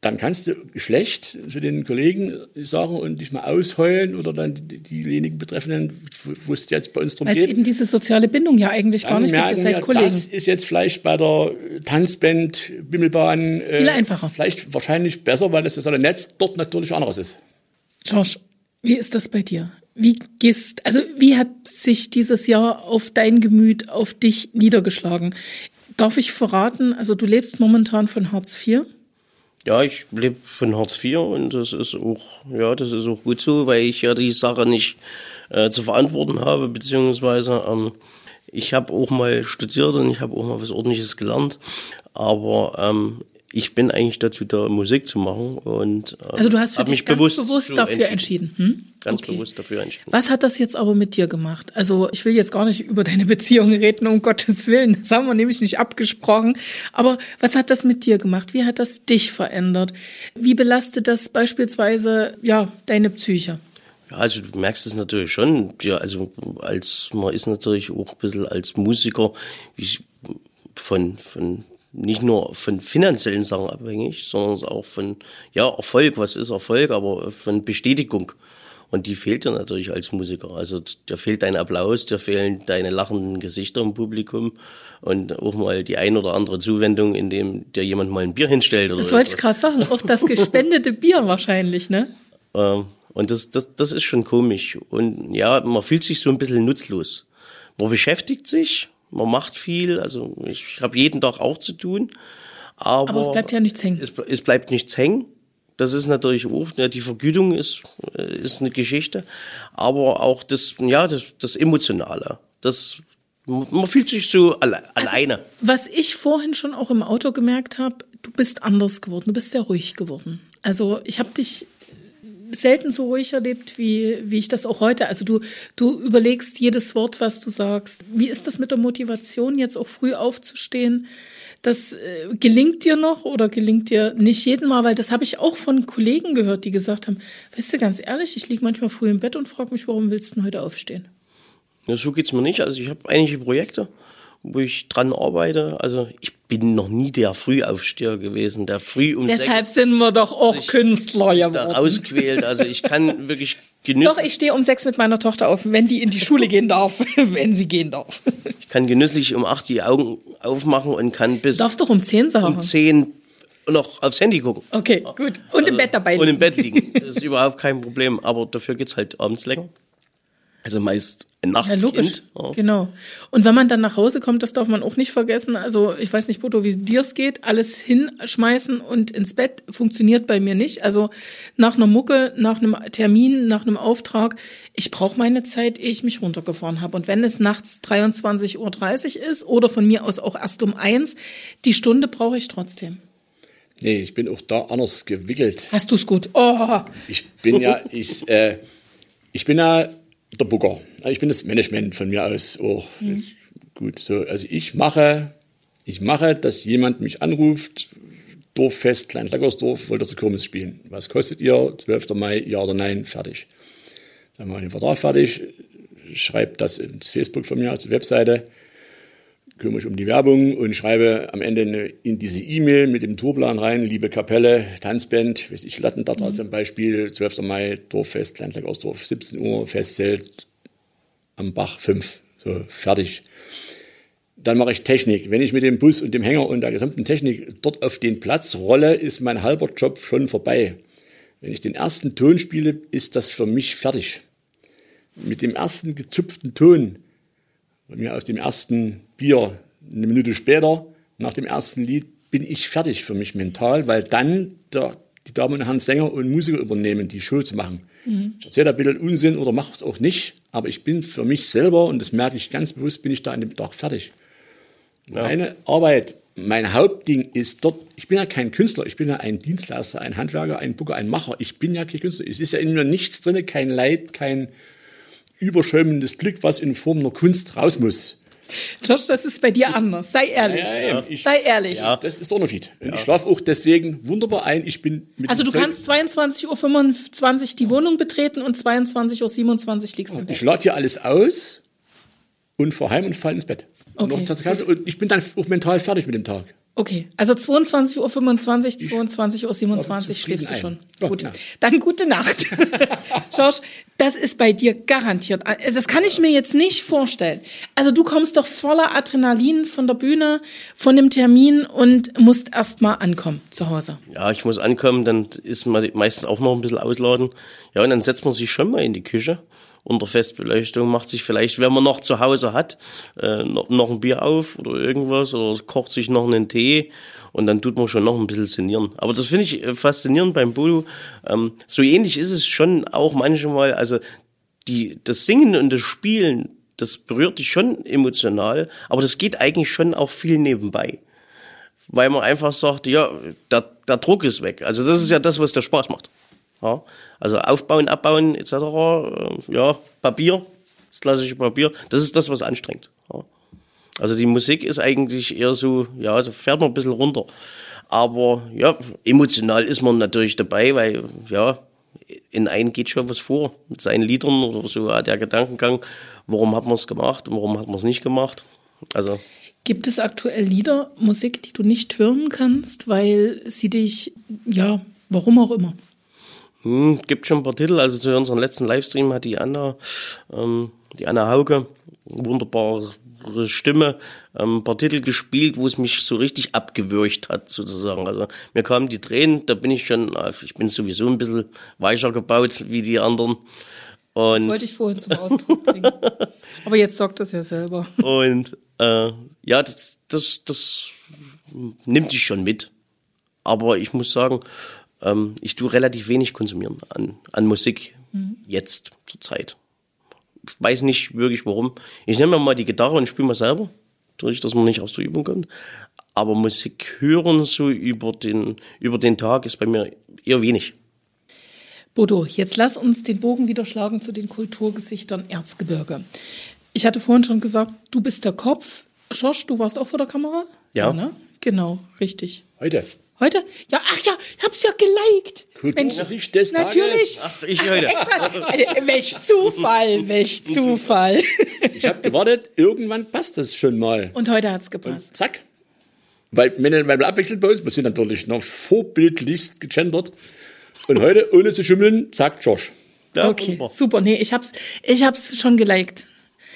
dann kannst du schlecht zu den Kollegen sagen und dich mal ausheulen oder dann die, diejenigen Betreffenden, wo es jetzt bei uns drum Weil es geht. eben diese soziale Bindung ja eigentlich gar nicht gibt. Ihr merken seid Kollegen. Das ist jetzt vielleicht bei der Tanzband, Bimmelbahn äh, Viel einfacher. Vielleicht wahrscheinlich besser, weil das soziale Netz dort natürlich anderes ist. Josh, Wie ist das bei dir? Wie gehst, also wie hat sich dieses Jahr auf dein Gemüt, auf dich niedergeschlagen? Darf ich verraten, also du lebst momentan von Hartz IV? Ja, ich lebe von Hartz IV und das ist auch, ja, das ist auch gut so, weil ich ja die Sache nicht äh, zu verantworten habe, beziehungsweise ähm, ich habe auch mal studiert und ich habe auch mal was Ordentliches gelernt, aber ähm, ich bin eigentlich dazu da, Musik zu machen und äh, Also du hast für dich mich ganz bewusst, bewusst dafür entschieden. Hm? Ganz Okay. bewusst dafür entschieden. Was hat das jetzt aber mit dir gemacht? Also ich will jetzt gar nicht über deine Beziehung reden, um Gottes Willen. Das haben wir nämlich nicht abgesprochen. Aber was hat das mit dir gemacht? Wie hat das dich verändert? Wie belastet das beispielsweise ja deine Psyche? Ja, also du merkst es natürlich schon. Ja, also als man ist natürlich auch ein bisschen als Musiker wie ich, von, von nicht nur von finanziellen Sachen abhängig, sondern auch von ja Erfolg. Was ist Erfolg? Aber von Bestätigung. Und die fehlt dir natürlich als Musiker. Also dir fehlt dein Applaus, dir fehlen deine lachenden Gesichter im Publikum und auch mal die ein oder andere Zuwendung, indem dir jemand mal ein Bier hinstellt. Oder Das wollte ich etwas. gerade sagen. Auch das gespendete Bier wahrscheinlich, ne? Ähm, und das, das, das ist schon komisch. Und ja, man fühlt sich so ein bisschen nutzlos. Man beschäftigt sich, man macht viel. Also ich habe jeden Tag auch zu tun. Aber, Aber es bleibt ja nichts hängen. Es, es bleibt nichts hängen. Das ist natürlich auch, ja, die Vergütung ist, äh, ist eine Geschichte. Aber auch das, ja, das, das Emotionale. Das, man fühlt sich so alle, alleine. Was ich vorhin schon auch im Auto gemerkt habe, du bist anders geworden, du bist sehr ruhig geworden. Also ich habe dich selten so ruhig erlebt, wie, wie ich das auch heute. Also du, du überlegst jedes Wort, was du sagst. Wie ist das mit der Motivation, jetzt auch früh aufzustehen? Das äh, gelingt dir noch oder gelingt dir nicht jeden Mal? Weil das habe ich auch von Kollegen gehört, die gesagt haben, weißt du, ganz ehrlich, ich liege manchmal früh im Bett und frage mich, warum willst du denn heute aufstehen? Ja, so geht's mir nicht. Also ich habe einige Projekte, wo ich dran arbeite. Also ich bin noch nie der Frühaufsteher gewesen, der früh um Deshalb sechs sind wir doch auch sich- Künstler sich da rausquält. Also ich kann wirklich genüsslich, Doch, ich stehe um sechs mit meiner Tochter auf, wenn die in die Schule gehen darf, wenn sie gehen darf. ich kann genüsslich um acht die Augen aufmachen und kann bis Darfst doch um zehn sagen. um zehn noch aufs Handy gucken. Okay, gut. Und im Bett dabei Und im liegen. Bett liegen. Das ist überhaupt kein Problem. Aber dafür geht's halt abends länger. Also meist ein Ja, logisch. Nachtkind. Ja. Genau. Und wenn man dann nach Hause kommt, das darf man auch nicht vergessen. Also, ich weiß nicht, Bodo, wie dir es geht. Alles hinschmeißen und ins Bett funktioniert bei mir nicht. Also, nach einer Mucke, nach einem Termin, nach einem Auftrag, ich brauche meine Zeit, ehe ich mich runtergefahren habe. Und wenn es nachts 23.30 Uhr ist oder von mir aus auch erst um eins, die Stunde brauche ich trotzdem. Nee, ich bin auch da anders gewickelt. Hast du's gut? Oh, Ich bin ja, ich, äh, ich bin ja der Booker. Ich bin das Management von mir aus auch. Ist gut. So, also ich mache, ich mache, dass jemand mich anruft, Dorffest, Klein-Leckersdorf, wollt ihr zur Kirmes spielen. Was kostet ihr? 12. Mai, ja oder nein, fertig. Dann machen wir den Vertrag fertig, schreibt das ins Facebook von mir, zur Webseite, kümmere mich um die Werbung und schreibe am Ende eine, in diese E-Mail mit dem Tourplan rein, liebe Kapelle, Tanzband, weiß ich, Lattendatter zum Beispiel, 12. Mai, Dorffest, Landleck Ausdorf, 17 Uhr, Festzelt am Bach 5, so fertig. Dann mache ich Technik. Wenn ich mit dem Bus und dem Hänger und der gesamten Technik dort auf den Platz rolle, ist mein halber Job schon vorbei. Wenn ich den ersten Ton spiele, ist das für mich fertig. Mit dem ersten gezupften Ton mir aus dem ersten Bier eine Minute später, nach dem ersten Lied, bin ich fertig für mich mental, weil dann der, die Damen und Herren Sänger und Musiker übernehmen, die Show zu machen. Ich erzähle da ein bisschen Unsinn oder mache es auch nicht, aber ich bin für mich selber, und das merke ich ganz bewusst, bin ich da an dem Tag fertig. Meine Arbeit, mein Hauptding ist dort, ich bin ja kein Künstler, ich bin ja ein Dienstleister, ein Handwerker, ein Booker, ein Macher. Ich bin ja kein Künstler. Es ist ja in mir nichts drin, kein Leid, kein überschäumendes Glück, was in Form einer Kunst raus muss. Josh, das ist bei dir anders. Sei ehrlich. Ja, ja, ich- Sei ehrlich. Ja, das ist der Unterschied. Und ich schlafe auch deswegen wunderbar ein. Ich bin mit Also du kannst 22.25 Uhr die Wohnung betreten und 22.27 Uhr liegst im Ich Bett. lade hier alles aus und fahr heim und fall ins Bett. Okay. Und ich bin dann auch mental fertig mit dem Tag. Okay, also 22.25 Uhr, 22.27 Uhr schläfst du ein. schon. Ja, Gut, ja. dann gute Nacht. George, das ist bei dir garantiert. Also das kann ich mir jetzt nicht vorstellen. Also du kommst doch voller Adrenalin von der Bühne, von dem Termin und musst erst mal ankommen zu Hause. Ja, ich muss ankommen, dann ist man meistens auch noch ein bisschen ausladen. Ja, und dann setzt man sich schon mal in die Küche unter Festbeleuchtung, macht sich vielleicht, wenn man noch zu Hause hat, äh, noch, noch ein Bier auf oder irgendwas oder kocht sich noch einen Tee und dann tut man schon noch ein bisschen sinnieren. Aber das finde ich äh, faszinierend beim Bodo. Ähm, so ähnlich ist es schon auch manchmal, also die, das Singen und das Spielen, das berührt dich schon emotional, aber das geht eigentlich schon auch viel nebenbei weil man einfach sagt, ja, der, der Druck ist weg. Also das ist ja das, was der Spaß macht. Ja, also aufbauen, abbauen etc. äh, Ja, Papier, das klassische Papier, das ist das, was anstrengt. Ja. Also die Musik ist eigentlich eher so, ja, da fährt man ein bisschen runter. Aber ja, emotional ist man natürlich dabei, weil ja, in einen geht schon was vor mit seinen Liedern oder so ja, der Gedankengang, warum hat man es gemacht und warum hat man es nicht gemacht. Also Gibt es aktuell Lieder, Musik, die du nicht hören kannst, weil sie dich, ja, warum auch immer? Hm, gibt schon ein paar Titel. Also zu unserem letzten Livestream hat die Anna, ähm, die Anna Hauke, wunderbare Stimme, ähm, ein paar Titel gespielt, wo es mich so richtig abgewürgt hat, sozusagen. Also mir kamen die Tränen, da bin ich schon, äh, ich bin sowieso ein bisschen weicher gebaut wie die anderen. Das Und, wollte ich vorhin zum Ausdruck bringen. Aber jetzt sagt das ja selber. und äh, ja, das, das, das nimmt dich schon mit. Aber ich muss sagen, ähm, ich tue relativ wenig konsumieren an, an Musik jetzt zur Zeit. Ich weiß nicht wirklich warum. Ich nehme mir mal die Gitarre und spiele mal selber, dadurch, dass man nicht aus der Übung kommt. Aber Musik hören so über den, über den Tag ist bei mir eher wenig. Bodo, jetzt lass uns den Bogen wieder schlagen zu den Kulturgesichtern Erzgebirge. Ich hatte vorhin schon gesagt, du bist der Kopf. Schorsch, du warst auch vor der Kamera? Ja. ne? Genau, richtig. Heute. Heute? Ja, ach ja, ich hab's ja geliked. Kulturgesicht des Natürlich. Tages. Ach, ich heute. Extra. Äh, welch Zufall, welch Zufall. Ich habe gewartet, irgendwann passt das schon mal. Und heute hat's gepasst. Zack. Weil, wenn, weil wir abwechselnd bei uns, wir sind natürlich noch vorbildlichst gegendert. Und heute, ohne zu schummeln, zack, Josh. Ja, Okay, wunderbar. super. Nee, ich hab's, ich hab's schon geliked.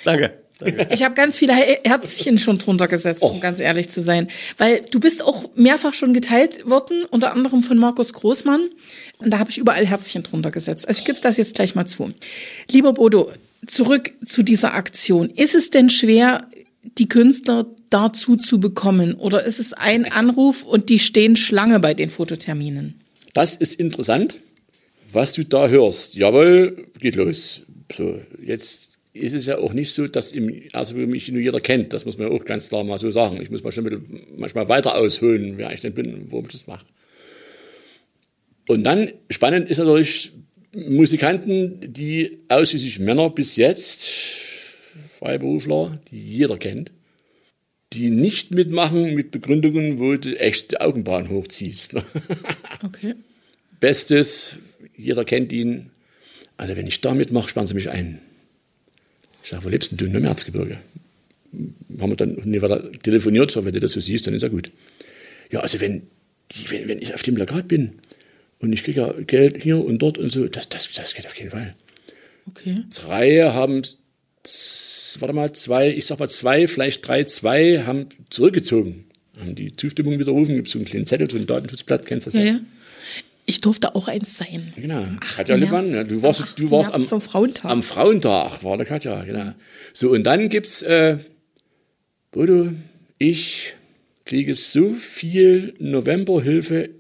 Danke. Danke. Ich habe ganz viele He- Herzchen schon drunter gesetzt, um Oh. ganz ehrlich zu sein. Weil du bist auch mehrfach schon geteilt worden, unter anderem von Markus Großmann. Und da habe ich überall Herzchen drunter gesetzt. Also ich gebe das jetzt gleich mal zu. Lieber Bodo, zurück zu dieser Aktion. Ist es denn schwer, die Künstler dazu zu bekommen? Oder ist es ein Anruf und die stehen Schlange bei den Fototerminen? Das ist interessant, was du da hörst. Jawohl, geht los. So, jetzt ist es ja auch nicht so, dass im also mich nur jeder kennt. Das muss man auch ganz klar mal so sagen. Ich muss mal schon bisschen, manchmal weiter ausholen, wer ich denn bin und warum ich das mache. Und dann spannend ist natürlich Musikanten, die ausschließlich Männer bis jetzt, Freiberufler, die jeder kennt, die nicht mitmachen mit Begründungen, wo du echt die Augenbrauen hochziehst. Okay. Bestes, jeder kennt ihn. Also wenn ich da mitmache, sperren sie mich ein. Ich sage, wo lebst denn du? Nur im Erzgebirge. Haben wir dann weiter telefoniert, so, wenn du das so siehst, dann ist ja gut. Ja, also wenn, die, wenn, wenn ich auf dem Plakat bin und ich kriege ja Geld hier und dort und so, das, das, das geht auf jeden Fall. Okay. Drei haben, warte mal, zwei, ich sag mal zwei, vielleicht drei, zwei haben zurückgezogen. Haben die Zustimmung widerrufen, gibt so einen kleinen Zettel, so ein Datenschutzblatt, kennst du das Ja, ja. Ich durfte auch eins sein. Genau. Ach, Katja Lippmann, ja, du warst, Am du warst 8. am, zum Frauentag. am Frauentag, war der Katja, genau. So, und dann gibt's, äh, Bodo, ich kriege so viel Novemberhilfe,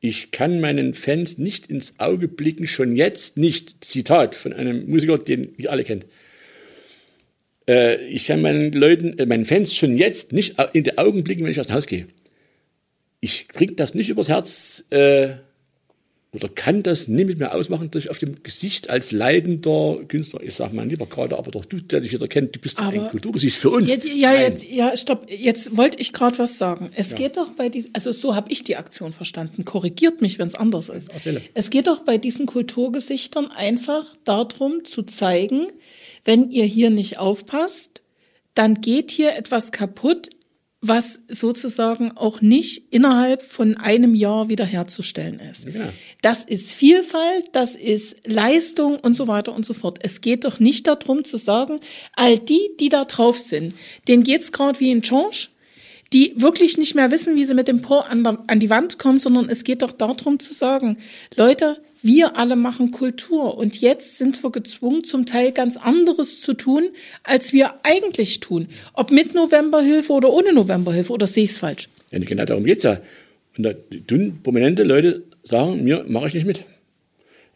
ich kann meinen Fans nicht ins Auge blicken, schon jetzt nicht. Zitat von einem Musiker, den ihr alle kennt. Äh, ich kann meinen Leuten, äh, meinen Fans schon jetzt nicht in die Augen blicken, wenn ich aus dem Haus gehe. Ich krieg das nicht übers Herz, äh, oder kann das nicht mit mir ausmachen, dass ich auf dem Gesicht als leidender Künstler, ich sag mal lieber gerade, aber doch du, der dich jeder kennt, du bist doch ein Aber- Kulturgesicht für uns. Ja, ja, jetzt, ja, stopp. Jetzt wollte ich gerade was sagen. Es geht doch bei diesen, also so habe ich die Aktion verstanden. Korrigiert mich, wenn es anders ist. Erzähle. Es geht doch bei diesen Kulturgesichtern einfach darum zu zeigen, wenn ihr hier nicht aufpasst, dann geht hier etwas kaputt, was sozusagen auch nicht innerhalb von einem Jahr wiederherzustellen ist. Ja. Das ist Vielfalt, das ist Leistung und so weiter und so fort. Es geht doch nicht darum zu sagen, all die, die da drauf sind, denen geht's gerade wie in Change, die wirklich nicht mehr wissen, wie sie mit dem Po an, der, an die Wand kommen, sondern es geht doch darum zu sagen, Leute, wir alle machen Kultur und jetzt sind wir gezwungen, zum Teil ganz anderes zu tun, als wir eigentlich tun. Ob mit Novemberhilfe oder ohne Novemberhilfe oder sehe ich es falsch? Ja, genau darum geht's ja. Und da tun prominente Leute sagen, mir mache ich nicht mit.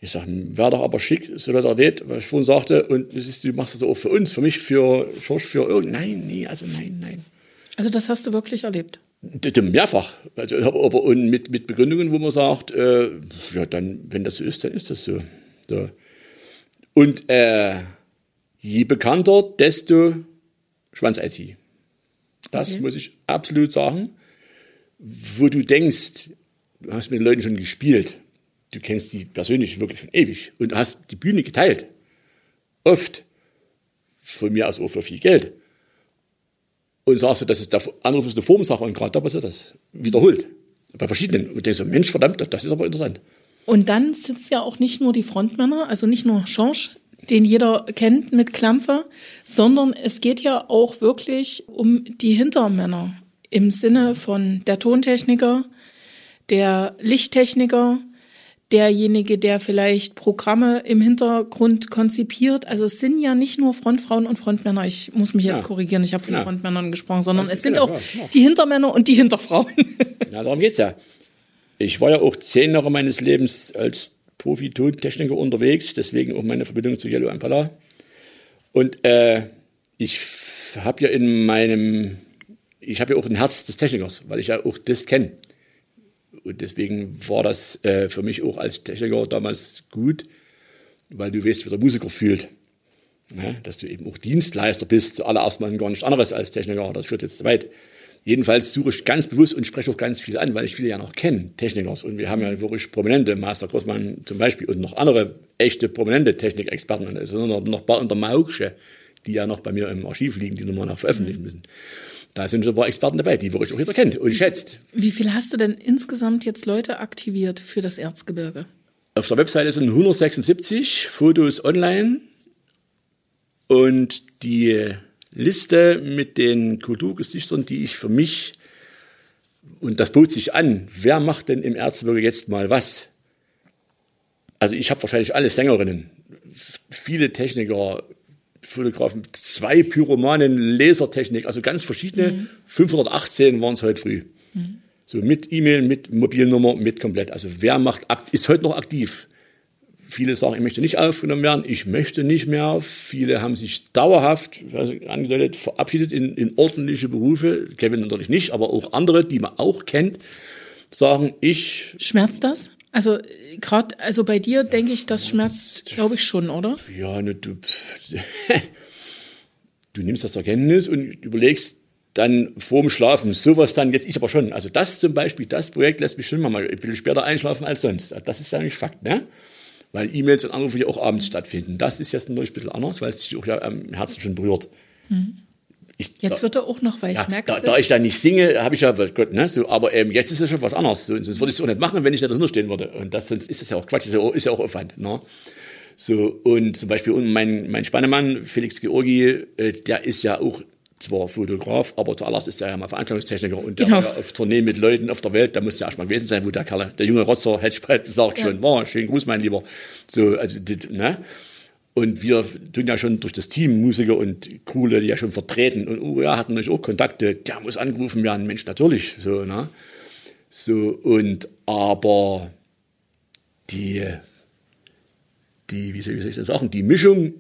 Ich sage, wäre doch aber schick, Solidarität, was ich vorhin sagte, und das ist, du machst das auch für uns, für mich, für Schorsch, für irgend. Nein, nee, also nein, nein. Also das hast du wirklich erlebt. Mehrfach. Also, aber und mit, mit Begründungen, wo man sagt, äh, ja, dann, wenn das so ist, dann ist das so. so. Und äh, je bekannter, desto Schwanz-IC. Das Okay. muss ich absolut sagen. Wo du denkst, du hast mit den Leuten schon gespielt, du kennst die persönlich wirklich schon ewig und hast die Bühne geteilt. Oft. Von mir aus auch für viel Geld und sagst du, das ist der Anruf ist eine Formsache und gerade da passiert das. Wiederholt. Bei verschiedenen. Und denkst du, Mensch, verdammt, das ist aber interessant. Und dann es ja auch nicht nur die Frontmänner, also nicht nur Schorsch, den jeder kennt mit Klampfe, sondern es geht ja auch wirklich um die Hintermänner im Sinne von der Tontechniker, der Lichttechniker, derjenige, der vielleicht Programme im Hintergrund konzipiert. Also es sind ja nicht nur Frontfrauen und Frontmänner. Ich muss mich jetzt Ja. korrigieren, ich habe von Ja. Frontmännern gesprochen, sondern es sind genau, auch ja, ja. die Hintermänner und die Hinterfrauen. Na, darum geht's ja. Ich war ja auch zehn Jahre meines Lebens als Profi-Tontechniker unterwegs, deswegen auch meine Verbindung zu Yellow Impala. Und äh, ich habe ja in meinem, ich habe ja auch ein Herz des Technikers, weil ich ja auch das kenne. Und deswegen war das äh, für mich auch als Techniker damals gut, weil du weißt, wie der Musiker fühlt. Ne? Dass du eben auch Dienstleister bist, zuallererst mal gar nichts anderes als Techniker, das führt jetzt zu weit. Jedenfalls suche ich ganz bewusst und spreche auch ganz viele an, weil ich viele ja noch kenne, Technikers. Und wir haben ja wirklich prominente, Master Grossmann zum Beispiel und noch andere echte prominente Technikexperten. Es sind noch, ein paar unter Maugsche, die ja noch bei mir im Archiv liegen, die nochmal noch veröffentlichen müssen. Da sind schon ein paar Experten dabei, die wirklich auch jeder kennt und schätzt. Wie viel hast du denn insgesamt jetzt Leute aktiviert für das Erzgebirge? Auf der Webseite sind 176 Fotos online und die Liste mit den Kulturgesichtern, die ich für mich, und das bot sich an, wer macht denn im Erzgebirge jetzt mal was? Also ich habe wahrscheinlich alle Sängerinnen, viele Techniker, Fotografen, zwei Pyromanen, Lasertechnik, also ganz verschiedene. 518 waren es heute früh. So mit E-Mail, mit Mobilnummer, mit komplett. Also wer macht, akt- ist heute noch aktiv? Viele sagen, ich möchte nicht aufgenommen werden, ich möchte nicht mehr. Viele haben sich dauerhaft also angedeutet, verabschiedet in, in ordentliche Berufe. Kevin natürlich nicht, aber auch andere, die man auch kennt, sagen, ich, Schmerzt das? Also gerade, also bei dir denke ich, das schmerzt, glaube ich schon, oder? ja, ne, du, du nimmst das zur Kenntnis und überlegst dann vorm Schlafen, sowas dann, jetzt ist aber schon, also das zum Beispiel, das Projekt lässt mich schon mal ein bisschen später einschlafen als sonst. Das ist ja nicht Fakt, ne? Weil E-Mails und Anrufe ja auch abends stattfinden. Das ist jetzt natürlich ein bisschen anders, weil es sich auch ja am Herzen schon berührt. Ich, Jetzt wird er auch noch weich, ja, merkst da, du? da ich da nicht singe, habe ich ja, Gott, ne, so, aber ähm, jetzt ist es schon was anderes. So, sonst würde ich es auch nicht machen, wenn ich da drunter stehen würde. Und das, sonst ist das ja auch Quatsch, ist ja auch, ist ja auch Aufwand. Ne? So, und zum Beispiel mein, mein Spannemann, Felix Georgi, äh, der ist ja auch zwar Fotograf, aber zuallererst ist er ja mal Veranstaltungstechniker und der Genau. war ja auf Tournee mit Leuten auf der Welt, da muss ja erstmal gewesen sein, wo der Kerl, der junge Rotzer, hätte ich bald gesagt, schon war. Schönen Gruß, mein Lieber. So, also, das, ne? Und wir tun ja schon durch das Team Musiker und Crew-Leute ja schon vertreten. Und oh ja, hatten natürlich auch Kontakte. Der muss angerufen werden, Mensch, natürlich. So, ne? So, und aber die, die, wie soll ich das sagen, die Mischung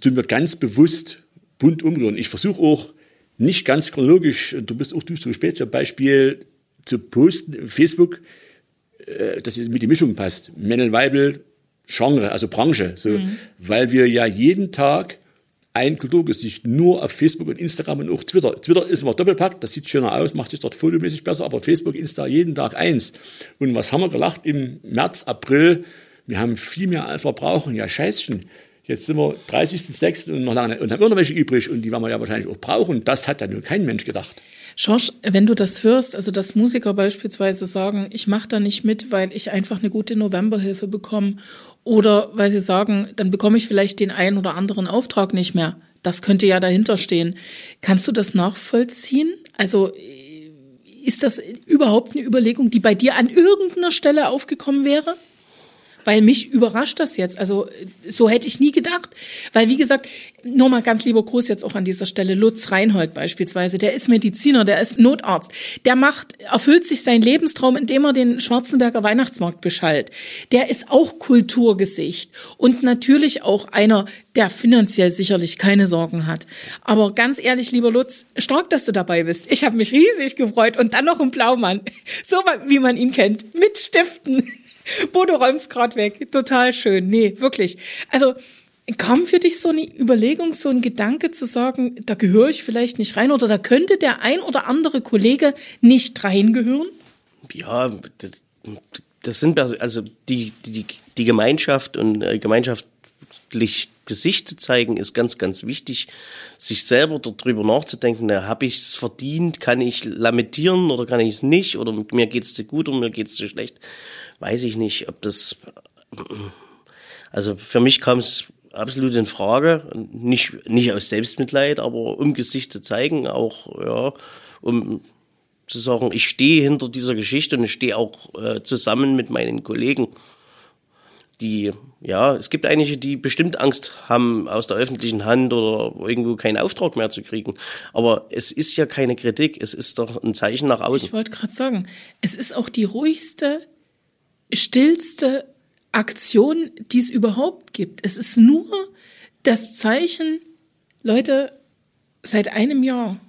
tun wir ganz bewusst bunt umrühren. Ich versuche auch nicht ganz chronologisch, du bist auch du so spät zum Beispiel zu posten auf Facebook, äh, dass es mit die Mischung passt. Männel, Weibel, Genre, also Branche, so, weil wir ja jeden Tag ein Kulturgesicht nur auf Facebook und Instagram und auch Twitter. Twitter ist immer doppelpackt, das sieht schöner aus, macht sich dort fotomäßig besser, aber Facebook, Insta jeden Tag eins. Und was haben wir gelacht im März, April? Wir haben viel mehr, als wir brauchen. Ja, scheißchen. Jetzt sind wir 30.06. und noch lange und haben immer noch welche übrig und die werden wir ja wahrscheinlich auch brauchen. Das hat ja nur kein Mensch gedacht. Schorsch, wenn du das hörst, also dass Musiker beispielsweise sagen, ich mache da nicht mit, weil ich einfach eine gute Novemberhilfe bekomme oder weil sie sagen, dann bekomme ich vielleicht den einen oder anderen Auftrag nicht mehr. Das könnte ja dahinter stehen. Kannst du das nachvollziehen? Also ist das überhaupt eine Überlegung, die bei dir an irgendeiner Stelle aufgekommen wäre? Weil mich überrascht das jetzt. Also so hätte ich nie gedacht. Weil wie gesagt, nochmal ganz lieber Gruß jetzt auch an dieser Stelle, Lutz Reinhold beispielsweise, der ist Mediziner, der ist Notarzt. Der macht, erfüllt sich seinen Lebenstraum, indem er den Schwarzenberger Weihnachtsmarkt beschallt. Der ist auch Kulturgesicht und natürlich auch einer, der finanziell sicherlich keine Sorgen hat. Aber ganz ehrlich, lieber Lutz, stark, dass du dabei bist. Ich habe mich riesig gefreut und dann noch ein Blaumann, so wie man ihn kennt, mit Stiften. Bodo räumt's gerade weg. Total schön. Nee, wirklich. Also kam für dich so eine Überlegung, so ein Gedanke zu sagen, da gehöre ich vielleicht nicht rein oder da könnte der ein oder andere Kollege nicht reingehören? Ja, das, das sind also die, die, die Gemeinschaft und äh, gemeinschaftlich Gesicht zu zeigen, ist ganz, ganz wichtig. Sich selber darüber nachzudenken, na, habe ich es verdient, kann ich lamentieren oder kann ich es nicht oder mir geht es zu gut oder mir geht es zu schlecht weiß ich nicht, ob das, also für mich kam es absolut in Frage, nicht, nicht aus Selbstmitleid, aber um Gesicht zu zeigen, auch, ja, um zu sagen, ich stehe hinter dieser Geschichte und ich stehe auch äh, zusammen mit meinen Kollegen, die, ja, es gibt einige, die bestimmt Angst haben, aus der öffentlichen Hand oder irgendwo keinen Auftrag mehr zu kriegen. Aber es ist ja keine Kritik, es ist doch ein Zeichen nach außen. Ich wollte gerade sagen, es ist auch die ruhigste stillste Aktion, die es überhaupt gibt. Es ist nur das Zeichen, Leute, seit einem Jahr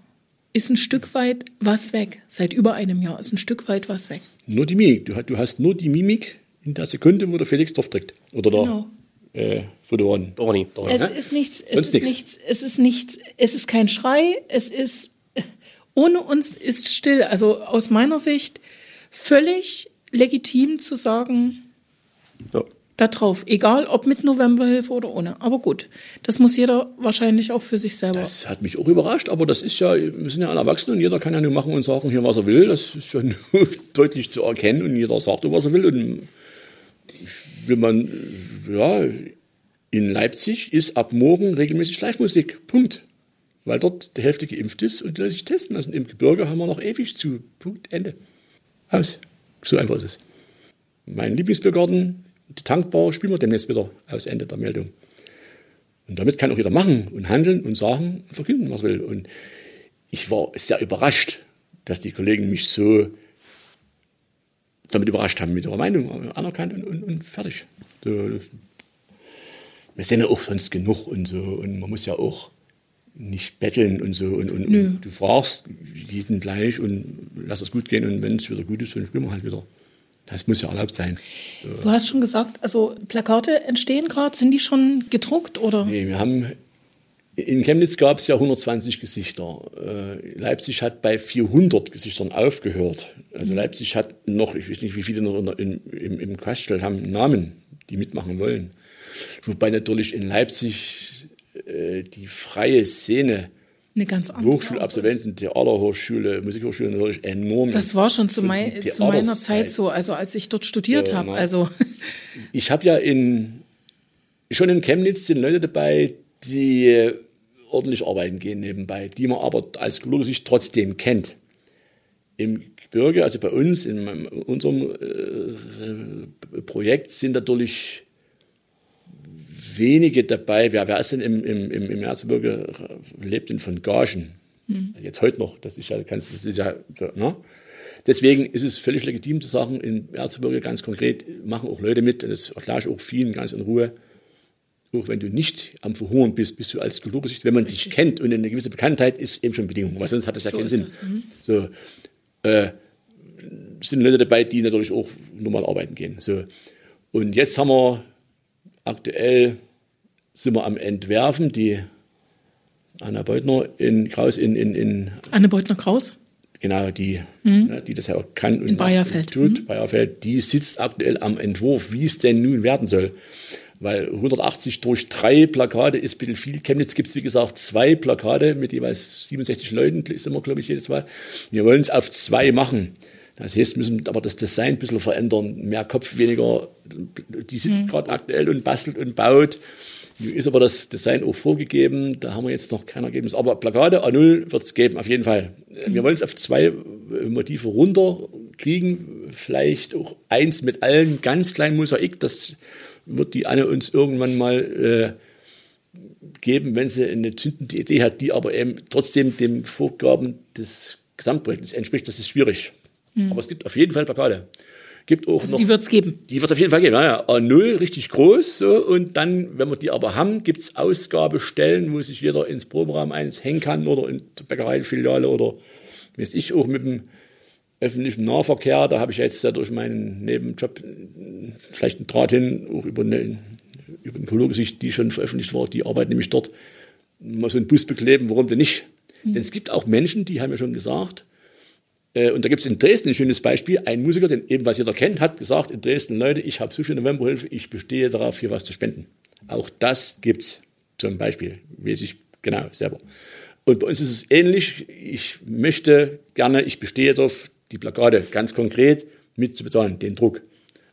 ist ein Stück weit was weg. Seit über einem Jahr ist ein Stück weit was weg. Nur die Mimik. Du, du hast nur die Mimik in der Sekunde, wo der Felix drauf drückt. Oder genau. der äh, Fotoran. Dorni. Es ne? ist nichts, es ist nichts. nichts, es ist nichts, es ist kein Schrei, es ist, ohne uns ist still. Also aus meiner Sicht völlig legitim zu sagen, ja. da drauf, egal ob mit Novemberhilfe oder ohne. Aber gut, das muss jeder wahrscheinlich auch für sich selber. Das hat mich auch überrascht, aber das ist ja, wir sind ja alle Erwachsene und jeder kann ja nur machen und sagen hier, was er will. Das ist nur deutlich zu erkennen und jeder sagt was er will. Und will man, ja, in Leipzig ist ab morgen regelmäßig Live-Musik. Punkt. Weil dort die Hälfte geimpft ist und die sich testen lassen. Im Gebirge haben wir noch ewig zu. Punkt. Ende. Aus. So einfach ist es. Mein Lieblingsbiergarten, die Tankbar, spielen wir demnächst wieder aus Ende der Meldung. Und damit kann auch jeder machen und handeln und sagen und verkünden, was will. Und ich war sehr überrascht, dass die Kollegen mich so damit überrascht haben, mit ihrer Meinung anerkannt und, und, und fertig. So, wir sind ja auch sonst genug und so. Und man muss ja auch nicht betteln und so. Und, und, und, du fragst jeden gleich und lass es gut gehen und wenn es wieder gut ist, dann spielen wir halt wieder. Das muss ja erlaubt sein. Du hast schon gesagt, also Plakate entstehen gerade, sind die schon gedruckt oder? Nee, wir haben in Chemnitz gab es ja 120 Gesichter. Äh, Leipzig hat bei 400 Gesichtern aufgehört. Also mhm. Leipzig hat noch, ich weiß nicht, wie viele noch in, in, im, im Kastel haben Namen, die mitmachen wollen. Wobei natürlich in Leipzig äh, die freie Szene eine ganz andere Hochschulabsolventen, Theaterhochschule, Musikhochschule natürlich enorm. Das war schon zu, mein, zu meiner Zeit so, also als ich dort studiert so, habe. Also. Ich habe ja in, schon in Chemnitz sind Leute dabei, die ordentlich arbeiten gehen nebenbei, die man aber als sich trotzdem kennt. Im Gebirge, also bei uns, in unserem äh, Projekt sind natürlich wenige dabei. Wer, wer ist denn im, im, im, im Erzgebirge, lebt denn von Gagen? Mhm. Jetzt heute noch, das ist ja, kannst, das ist ja, ne? Deswegen ist es völlig legitim zu sagen, im Erzgebirge ganz konkret machen auch Leute mit, das erkläre ich auch vielen ganz in Ruhe. Auch wenn du nicht am Verhungern bist, bist du als Kulturgesicht, wenn man Richtig. dich kennt und eine gewisse Bekanntheit ist eben schon Bedingung, weil sonst hat das ja so keinen Sinn. Mhm. So, äh, sind Leute dabei, die natürlich auch normal arbeiten gehen. So. Und jetzt haben wir aktuell sind wir am Entwerfen. Die Anna Beutner in Kraus in, in, in Anne Beutner Kraus? Genau, die, mhm. ne, die das ja auch kann und in Bayerfeld. tut. Mhm. Bayerfeld, die sitzt aktuell am Entwurf, wie es denn nun werden soll. Weil 180 durch drei Plakate ist ein bisschen viel. Chemnitz gibt es, wie gesagt, zwei Plakate mit jeweils 67 Leuten, sind wir, glaube ich, jedes Mal. Wir wollen es auf zwei machen. Das heißt, müssen aber das Design ein bisschen verändern. Mehr Kopf, weniger. Die sitzt mhm. gerade aktuell und bastelt und baut. Nun ist aber das Design auch vorgegeben. Da haben wir jetzt noch kein Ergebnis. Aber Plakate A0 wird es geben, auf jeden Fall. Mhm. Wir wollen es auf zwei Motive runterkriegen. Vielleicht auch eins mit allen ganz kleinen Mosaik. Das wird die Anne uns irgendwann mal äh, geben, wenn sie eine zündende Idee hat, die aber eben trotzdem dem Vorgaben des Gesamtprojektes entspricht. Das ist schwierig. Mhm. Aber es gibt auf jeden Fall Plakate. Gibt auch also noch, die wird es geben. Die wird es auf jeden Fall geben. Ja, ja. A0 richtig groß. So, und dann, wenn wir die aber haben, gibt es Ausgabestellen, wo sich jeder ins Proberaum eins hängen kann oder in der Bäckereifiliale oder weiß ich auch mit dem öffentlichen Nahverkehr. Da habe ich jetzt ja durch meinen Nebenjob vielleicht einen Draht hin, auch über eine, über eine Kologesicht, die schon veröffentlicht war. Die arbeiten nämlich dort. Mal so einen Bus bekleben, warum denn nicht? Mhm. Denn es gibt auch Menschen, die haben ja schon gesagt, äh, und da gibt es in Dresden ein schönes Beispiel. Ein Musiker, den ebenfalls jeder kennt, hat gesagt in Dresden, Leute, ich habe so viel Novemberhilfe, ich bestehe darauf, hier was zu spenden. Auch das gibt's zum Beispiel, weiß ich genau selber. Und bei uns ist es ähnlich. Ich möchte gerne, ich bestehe darauf, die Plakate ganz konkret mitzubezahlen, den Druck.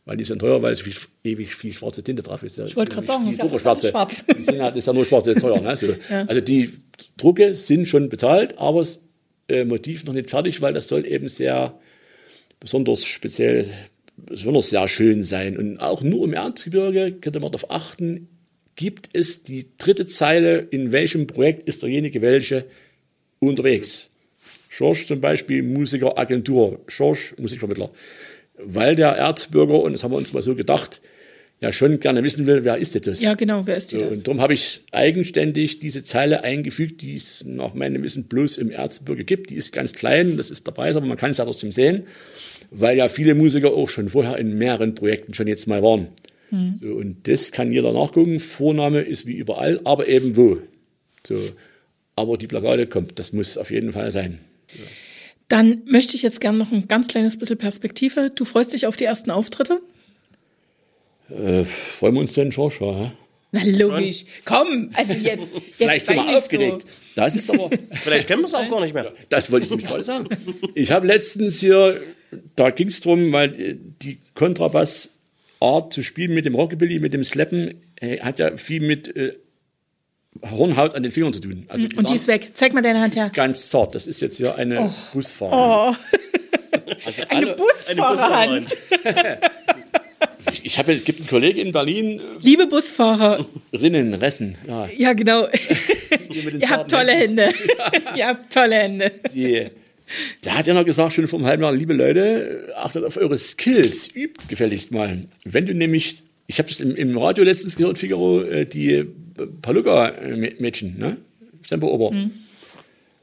Weil die sind teuer, weil so viel, ewig viel schwarze Tinte drauf ist. Ich wollte gerade sagen, ist ja schwarze. schwarz. Halt, ist ja nur schwarz, ist teuer. Ne? So. Ja. Also die Drucke sind schon bezahlt, aber es äh, Motiv noch nicht fertig, weil das soll eben sehr besonders speziell, besonders sehr schön sein. Und auch nur im Erzgebirge, könnte man darauf achten, gibt es die dritte Zeile, in welchem Projekt ist derjenige welche unterwegs. Schorsch zum Beispiel, Musikeragentur, Schorsch, Musikvermittler. Weil der Erzbürger, und das haben wir uns mal so gedacht, ja schon gerne wissen will, wer ist das? Ja, genau, wer ist die das? Und darum habe ich eigenständig diese Zeile eingefügt, die es nach meinem Wissen bloß im Erzbürger gibt. Die ist ganz klein, das ist der Preis, aber man kann es ja trotzdem sehen, weil ja viele Musiker auch schon vorher in mehreren Projekten schon jetzt mal waren. Hm. So, und das kann jeder nachgucken. Vorname ist wie überall, aber eben wo. So, aber die Plakate kommt, das muss auf jeden Fall sein. Ja. Dann möchte ich jetzt gerne noch ein ganz kleines bisschen Perspektive. Du freust dich auf die ersten Auftritte? Äh, freuen wir uns denn schon schon, hä? Na logisch. Komm, also jetzt. jetzt Vielleicht sind wir aufgeregt. So. Das ist aber. Vielleicht kennen wir es auch gar nicht mehr. Das wollte ich nämlich gerade sagen. Ich habe letztens hier, da ging es darum, weil die Kontrabass-Art zu spielen mit dem Rockabilly, mit dem Slappen, äh, hat ja viel mit äh, Hornhaut an den Fingern zu tun. Also Und die ist weg. Zeig mal deine Hand her. Ganz zart. Das ist jetzt hier eine oh. Busfahrerin. Oh. Also eine Busfahrerhand. Eine ich habe, es gibt einen Kollegen in Berlin. Liebe Busfahrer. Rinnen, Ressen. Ja, ja genau. Ihr habt tolle Hände. Ihr habt tolle Hände. Die, der hat ja noch gesagt, schon vor einem halben Jahr, liebe Leute, achtet auf eure Skills, übt gefälligst mal. Wenn du nämlich, ich habe das im, im, Radio letztens gehört, Figaro, äh, die Paluca-Mädchen, ne? Semperober. Mhm.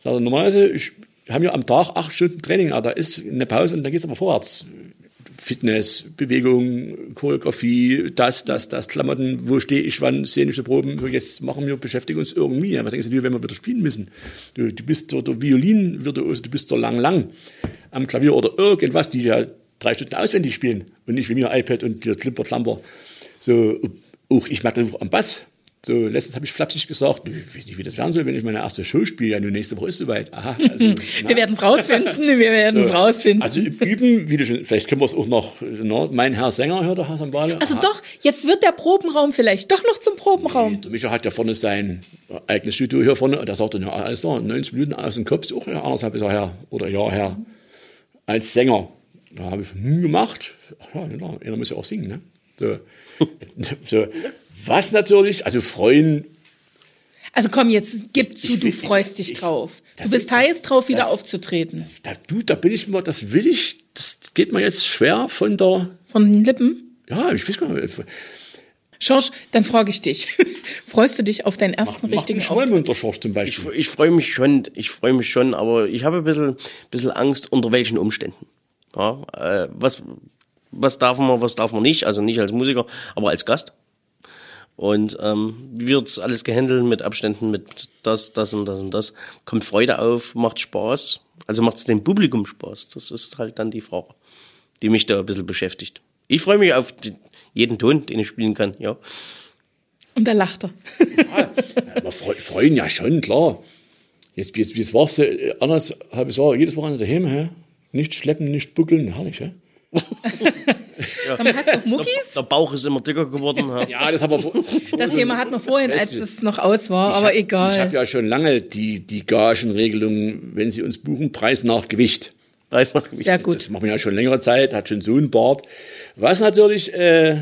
Sagt normalerweise, ich haben ja am Tag acht Stunden Training, aber da ist eine Pause und dann geht es aber vorwärts. Fitness, Bewegung, Choreografie, das, das, das, Klamotten, wo stehe ich, wann, szenische Proben, jetzt machen wir, beschäftigen uns irgendwie. Was denkst du, wenn wir wieder spielen müssen? Du, du bist so der Violin-Virtuose, du bist so lang, lang am Klavier oder irgendwas, die ja drei Stunden auswendig spielen und nicht wie mir iPad und der Klimper, Klamper. So, auch ich mache das am Bass. So, letztens habe ich flapsig gesagt, ich weiß nicht, wie das werden soll, wenn ich meine erste Show spiele. Ja, nur nächste Woche ist soweit. Aha, also, wir werden es rausfinden, wir werden es so, rausfinden. Also üben, wie du schon, vielleicht können wir es auch noch, no, mein Herr Sänger hört der Herr Sambale. Also Aha. doch, jetzt wird der Probenraum vielleicht doch noch zum Probenraum. Nee, der Micha hat ja vorne sein eigenes Studio hier vorne, der sagt dann, ja, alles da, 90 Minuten aus dem Kopf, auch ja, anderthalb Jahre her, oder Jahr her, als Sänger. Da habe ich nie gemacht. Ach ja, genau, einer muss ja auch singen, ne? So. so. Was natürlich, also freuen. Also komm, jetzt gib zu, du freust dich ich, drauf. Du bist heiß drauf, wieder das, aufzutreten. Da, du, da bin ich immer, das will ich, das geht mir jetzt schwer von der. Von den Lippen? Ja, ich weiß gar nicht. Schorsch, dann frage ich dich. Freust du dich auf deinen ersten mach, richtigen mach Auftritt? Unter Schorsch zum Beispiel. Ich, ich freue mich schon, ich freue mich schon, aber ich habe ein bisschen, bisschen Angst, unter welchen Umständen. Ja, äh, was, was darf man, was darf man nicht? Also nicht als Musiker, aber als Gast. Und ähm, wie wird's alles gehandelt mit Abständen, mit das, das und das und das? Kommt Freude auf, macht Spaß. Also macht's dem Publikum Spaß. Das ist halt dann die Frage, die mich da ein bisschen beschäftigt. Ich freue mich auf die, jeden Ton, den ich spielen kann, ja. Und da lacht er. Ja, wir fre- freuen ja schon, klar. Jetzt, jetzt, jetzt warst du äh, anderthalb Jahre jedes Wochenende daheim, hä? Nicht schleppen, nicht buckeln, herrlich, hä? Sag mal, hast du noch Muckis? Der Bauch ist immer dicker geworden. Ja. Ja, das haben wir Das Thema hatten wir vorhin, als es noch aus war, aber Ich egal. habe ja schon lange die, die Gagenregelung, wenn Sie uns buchen, Preis nach Gewicht. Preis nach Gewicht. Sehr gut. Das machen wir ja schon längere Zeit, hat schon so einen Bart. Was natürlich äh,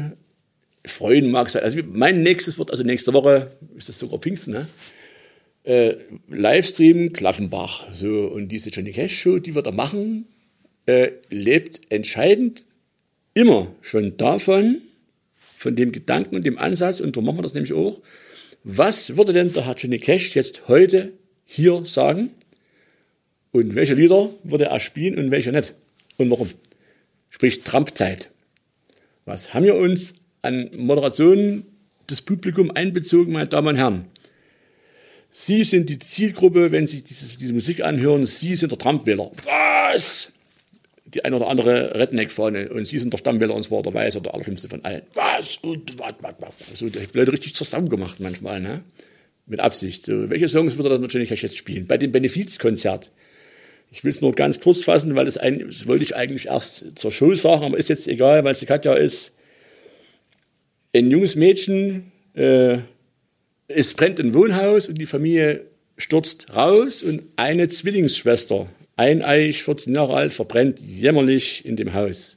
freuen mag sein. Also mein nächstes wird, also nächste Woche, ist das sogar Pfingsten, ne? Äh, Livestream Klaffenbach. So, und diese Johnny Cash Show, die wir da machen, äh, lebt entscheidend immer schon davon, von dem Gedanken und dem Ansatz, und so machen wir das nämlich auch. Was würde denn der Herr Johnny Cash jetzt heute hier sagen? Und welche Lieder würde er spielen und welche nicht? Und warum? Sprich Trump-Zeit. Was haben wir uns an Moderation des Publikum einbezogen, meine Damen und Herren? Sie sind die Zielgruppe, wenn Sie dieses, diese Musik anhören. Sie sind der Trump-Wähler. Was? Die eine oder andere Redneck-Fahne. Und Sie sind der Stammwähler, und zwar der Weiße, der allerschlimmste von allen. Was? Und was, was, was. So, die Leute richtig zusammen gemacht manchmal, ne? Mit Absicht. So, welche Songs würde er natürlich jetzt spielen? Bei dem Benefizkonzert. Ich will es nur ganz kurz fassen, weil das, ein, das wollte ich eigentlich erst zur Show sagen, aber ist jetzt egal, weil es die Katja ist. Ein junges Mädchen, äh, es brennt ein Wohnhaus und die Familie stürzt raus und eine Zwillingsschwester, eineich, 14 Jahre alt, verbrennt jämmerlich in dem Haus.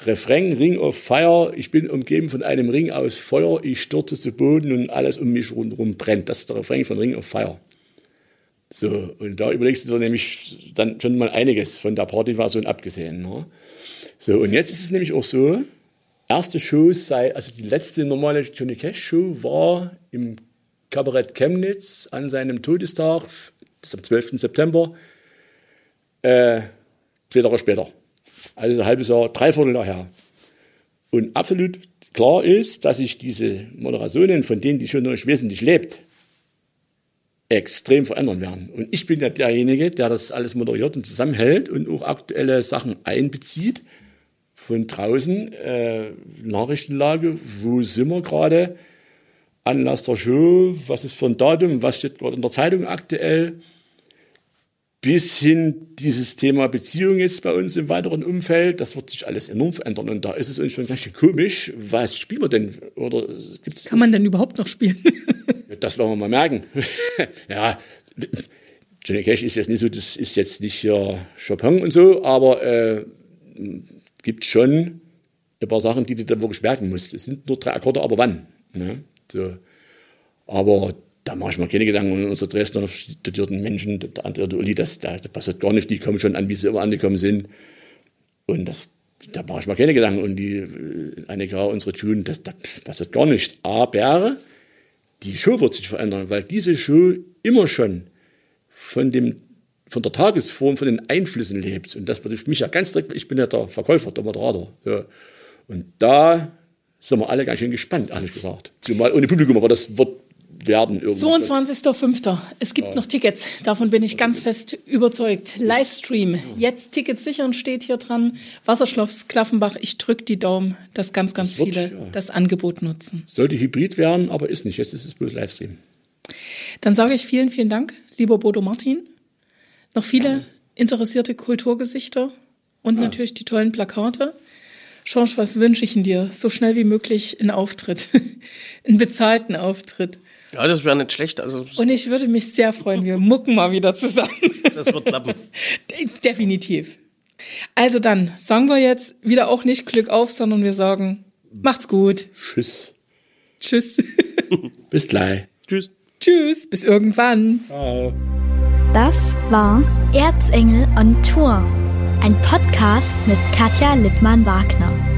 Refrain, Ring of Fire, ich bin umgeben von einem Ring aus Feuer, ich stürze zu Boden und alles um mich rundherum brennt. Das ist der Refrain von Ring of Fire. So, und da überlegst du dir nämlich dann schon mal einiges von der Partyversion abgesehen. Ne? So, und jetzt ist es nämlich auch so, erste Show sei, also die letzte normale Johnny Cash Show war im Kabarett Chemnitz an seinem Todestag, das ist am 12. September, äh, zwei Tage später. Also ein halbes Jahr, dreiviertel Jahr her. Und absolut klar ist, dass sich diese Moderationen, von denen die schon noch wesentlich lebt, extrem verändern werden. Und ich bin ja derjenige, der das alles moderiert und zusammenhält und auch aktuelle Sachen einbezieht. Von draußen, äh, Nachrichtenlage, wo sind wir gerade? Anlass der Show, was ist für ein Datum, was steht gerade in der Zeitung aktuell? Bis hin dieses Thema Beziehung jetzt bei uns im weiteren Umfeld, das wird sich alles enorm verändern. Und da ist es uns schon ganz schön komisch. Was spielen wir denn? Oder gibt's Kann man denn überhaupt noch spielen? das werden wir mal merken. ja, Johnny Cash ist jetzt nicht so, das ist jetzt nicht hier Chopin und so, aber äh, gibt schon ein paar Sachen, die du dann wirklich merken musst. Es sind nur drei Akkorde, aber wann? Ne? So. Aber da mache ich mir keine Gedanken um unsere Dresdner studierten Menschen, der andere der Uli, das, da, das passiert gar nicht, die kommen schon an, wie sie immer angekommen sind. Und das, da mache ich mir keine Gedanken. Und die äh, Annika, unsere Tune, das, das passiert gar nicht. Aber die Show wird sich verändern, weil diese Show immer schon von dem von der Tagesform, von den Einflüssen lebt. Und das betrifft mich ja ganz direkt, ich bin ja der Verkäufer, der Moderator. Ja. Und da sind wir alle ganz schön gespannt, ehrlich gesagt. Zumal ohne Publikum, aber das wird werden irgendwann. 22.05. Es gibt noch Tickets. Davon bin ich ganz fest überzeugt. Livestream. Jetzt Tickets sichern steht hier dran. Wasserschloss Klaffenbach. Ich drücke die Daumen, dass ganz, ganz Das wird, viele ja. das Angebot nutzen. Sollte Hybrid werden, aber ist nicht. Jetzt ist es bloß Livestream. Dann sage ich vielen, vielen Dank, lieber Bodo Martin. Noch viele interessierte Kulturgesichter und natürlich die tollen Plakate. Schorsch, was wünsche ich dir? So schnell wie möglich einen Auftritt, einen bezahlten Auftritt. Ja, das wäre nicht schlecht. Also, Und ich würde mich sehr freuen, wir mucken mal wieder zusammen. das wird klappen. Definitiv. Also dann sagen wir jetzt wieder auch nicht Glück auf, sondern wir sagen, macht's gut. Tschüss. Tschüss. Bis gleich. Tschüss. Tschüss, bis irgendwann. Das war Erzengel on Tour, ein Podcast mit Katja Lippmann-Wagner.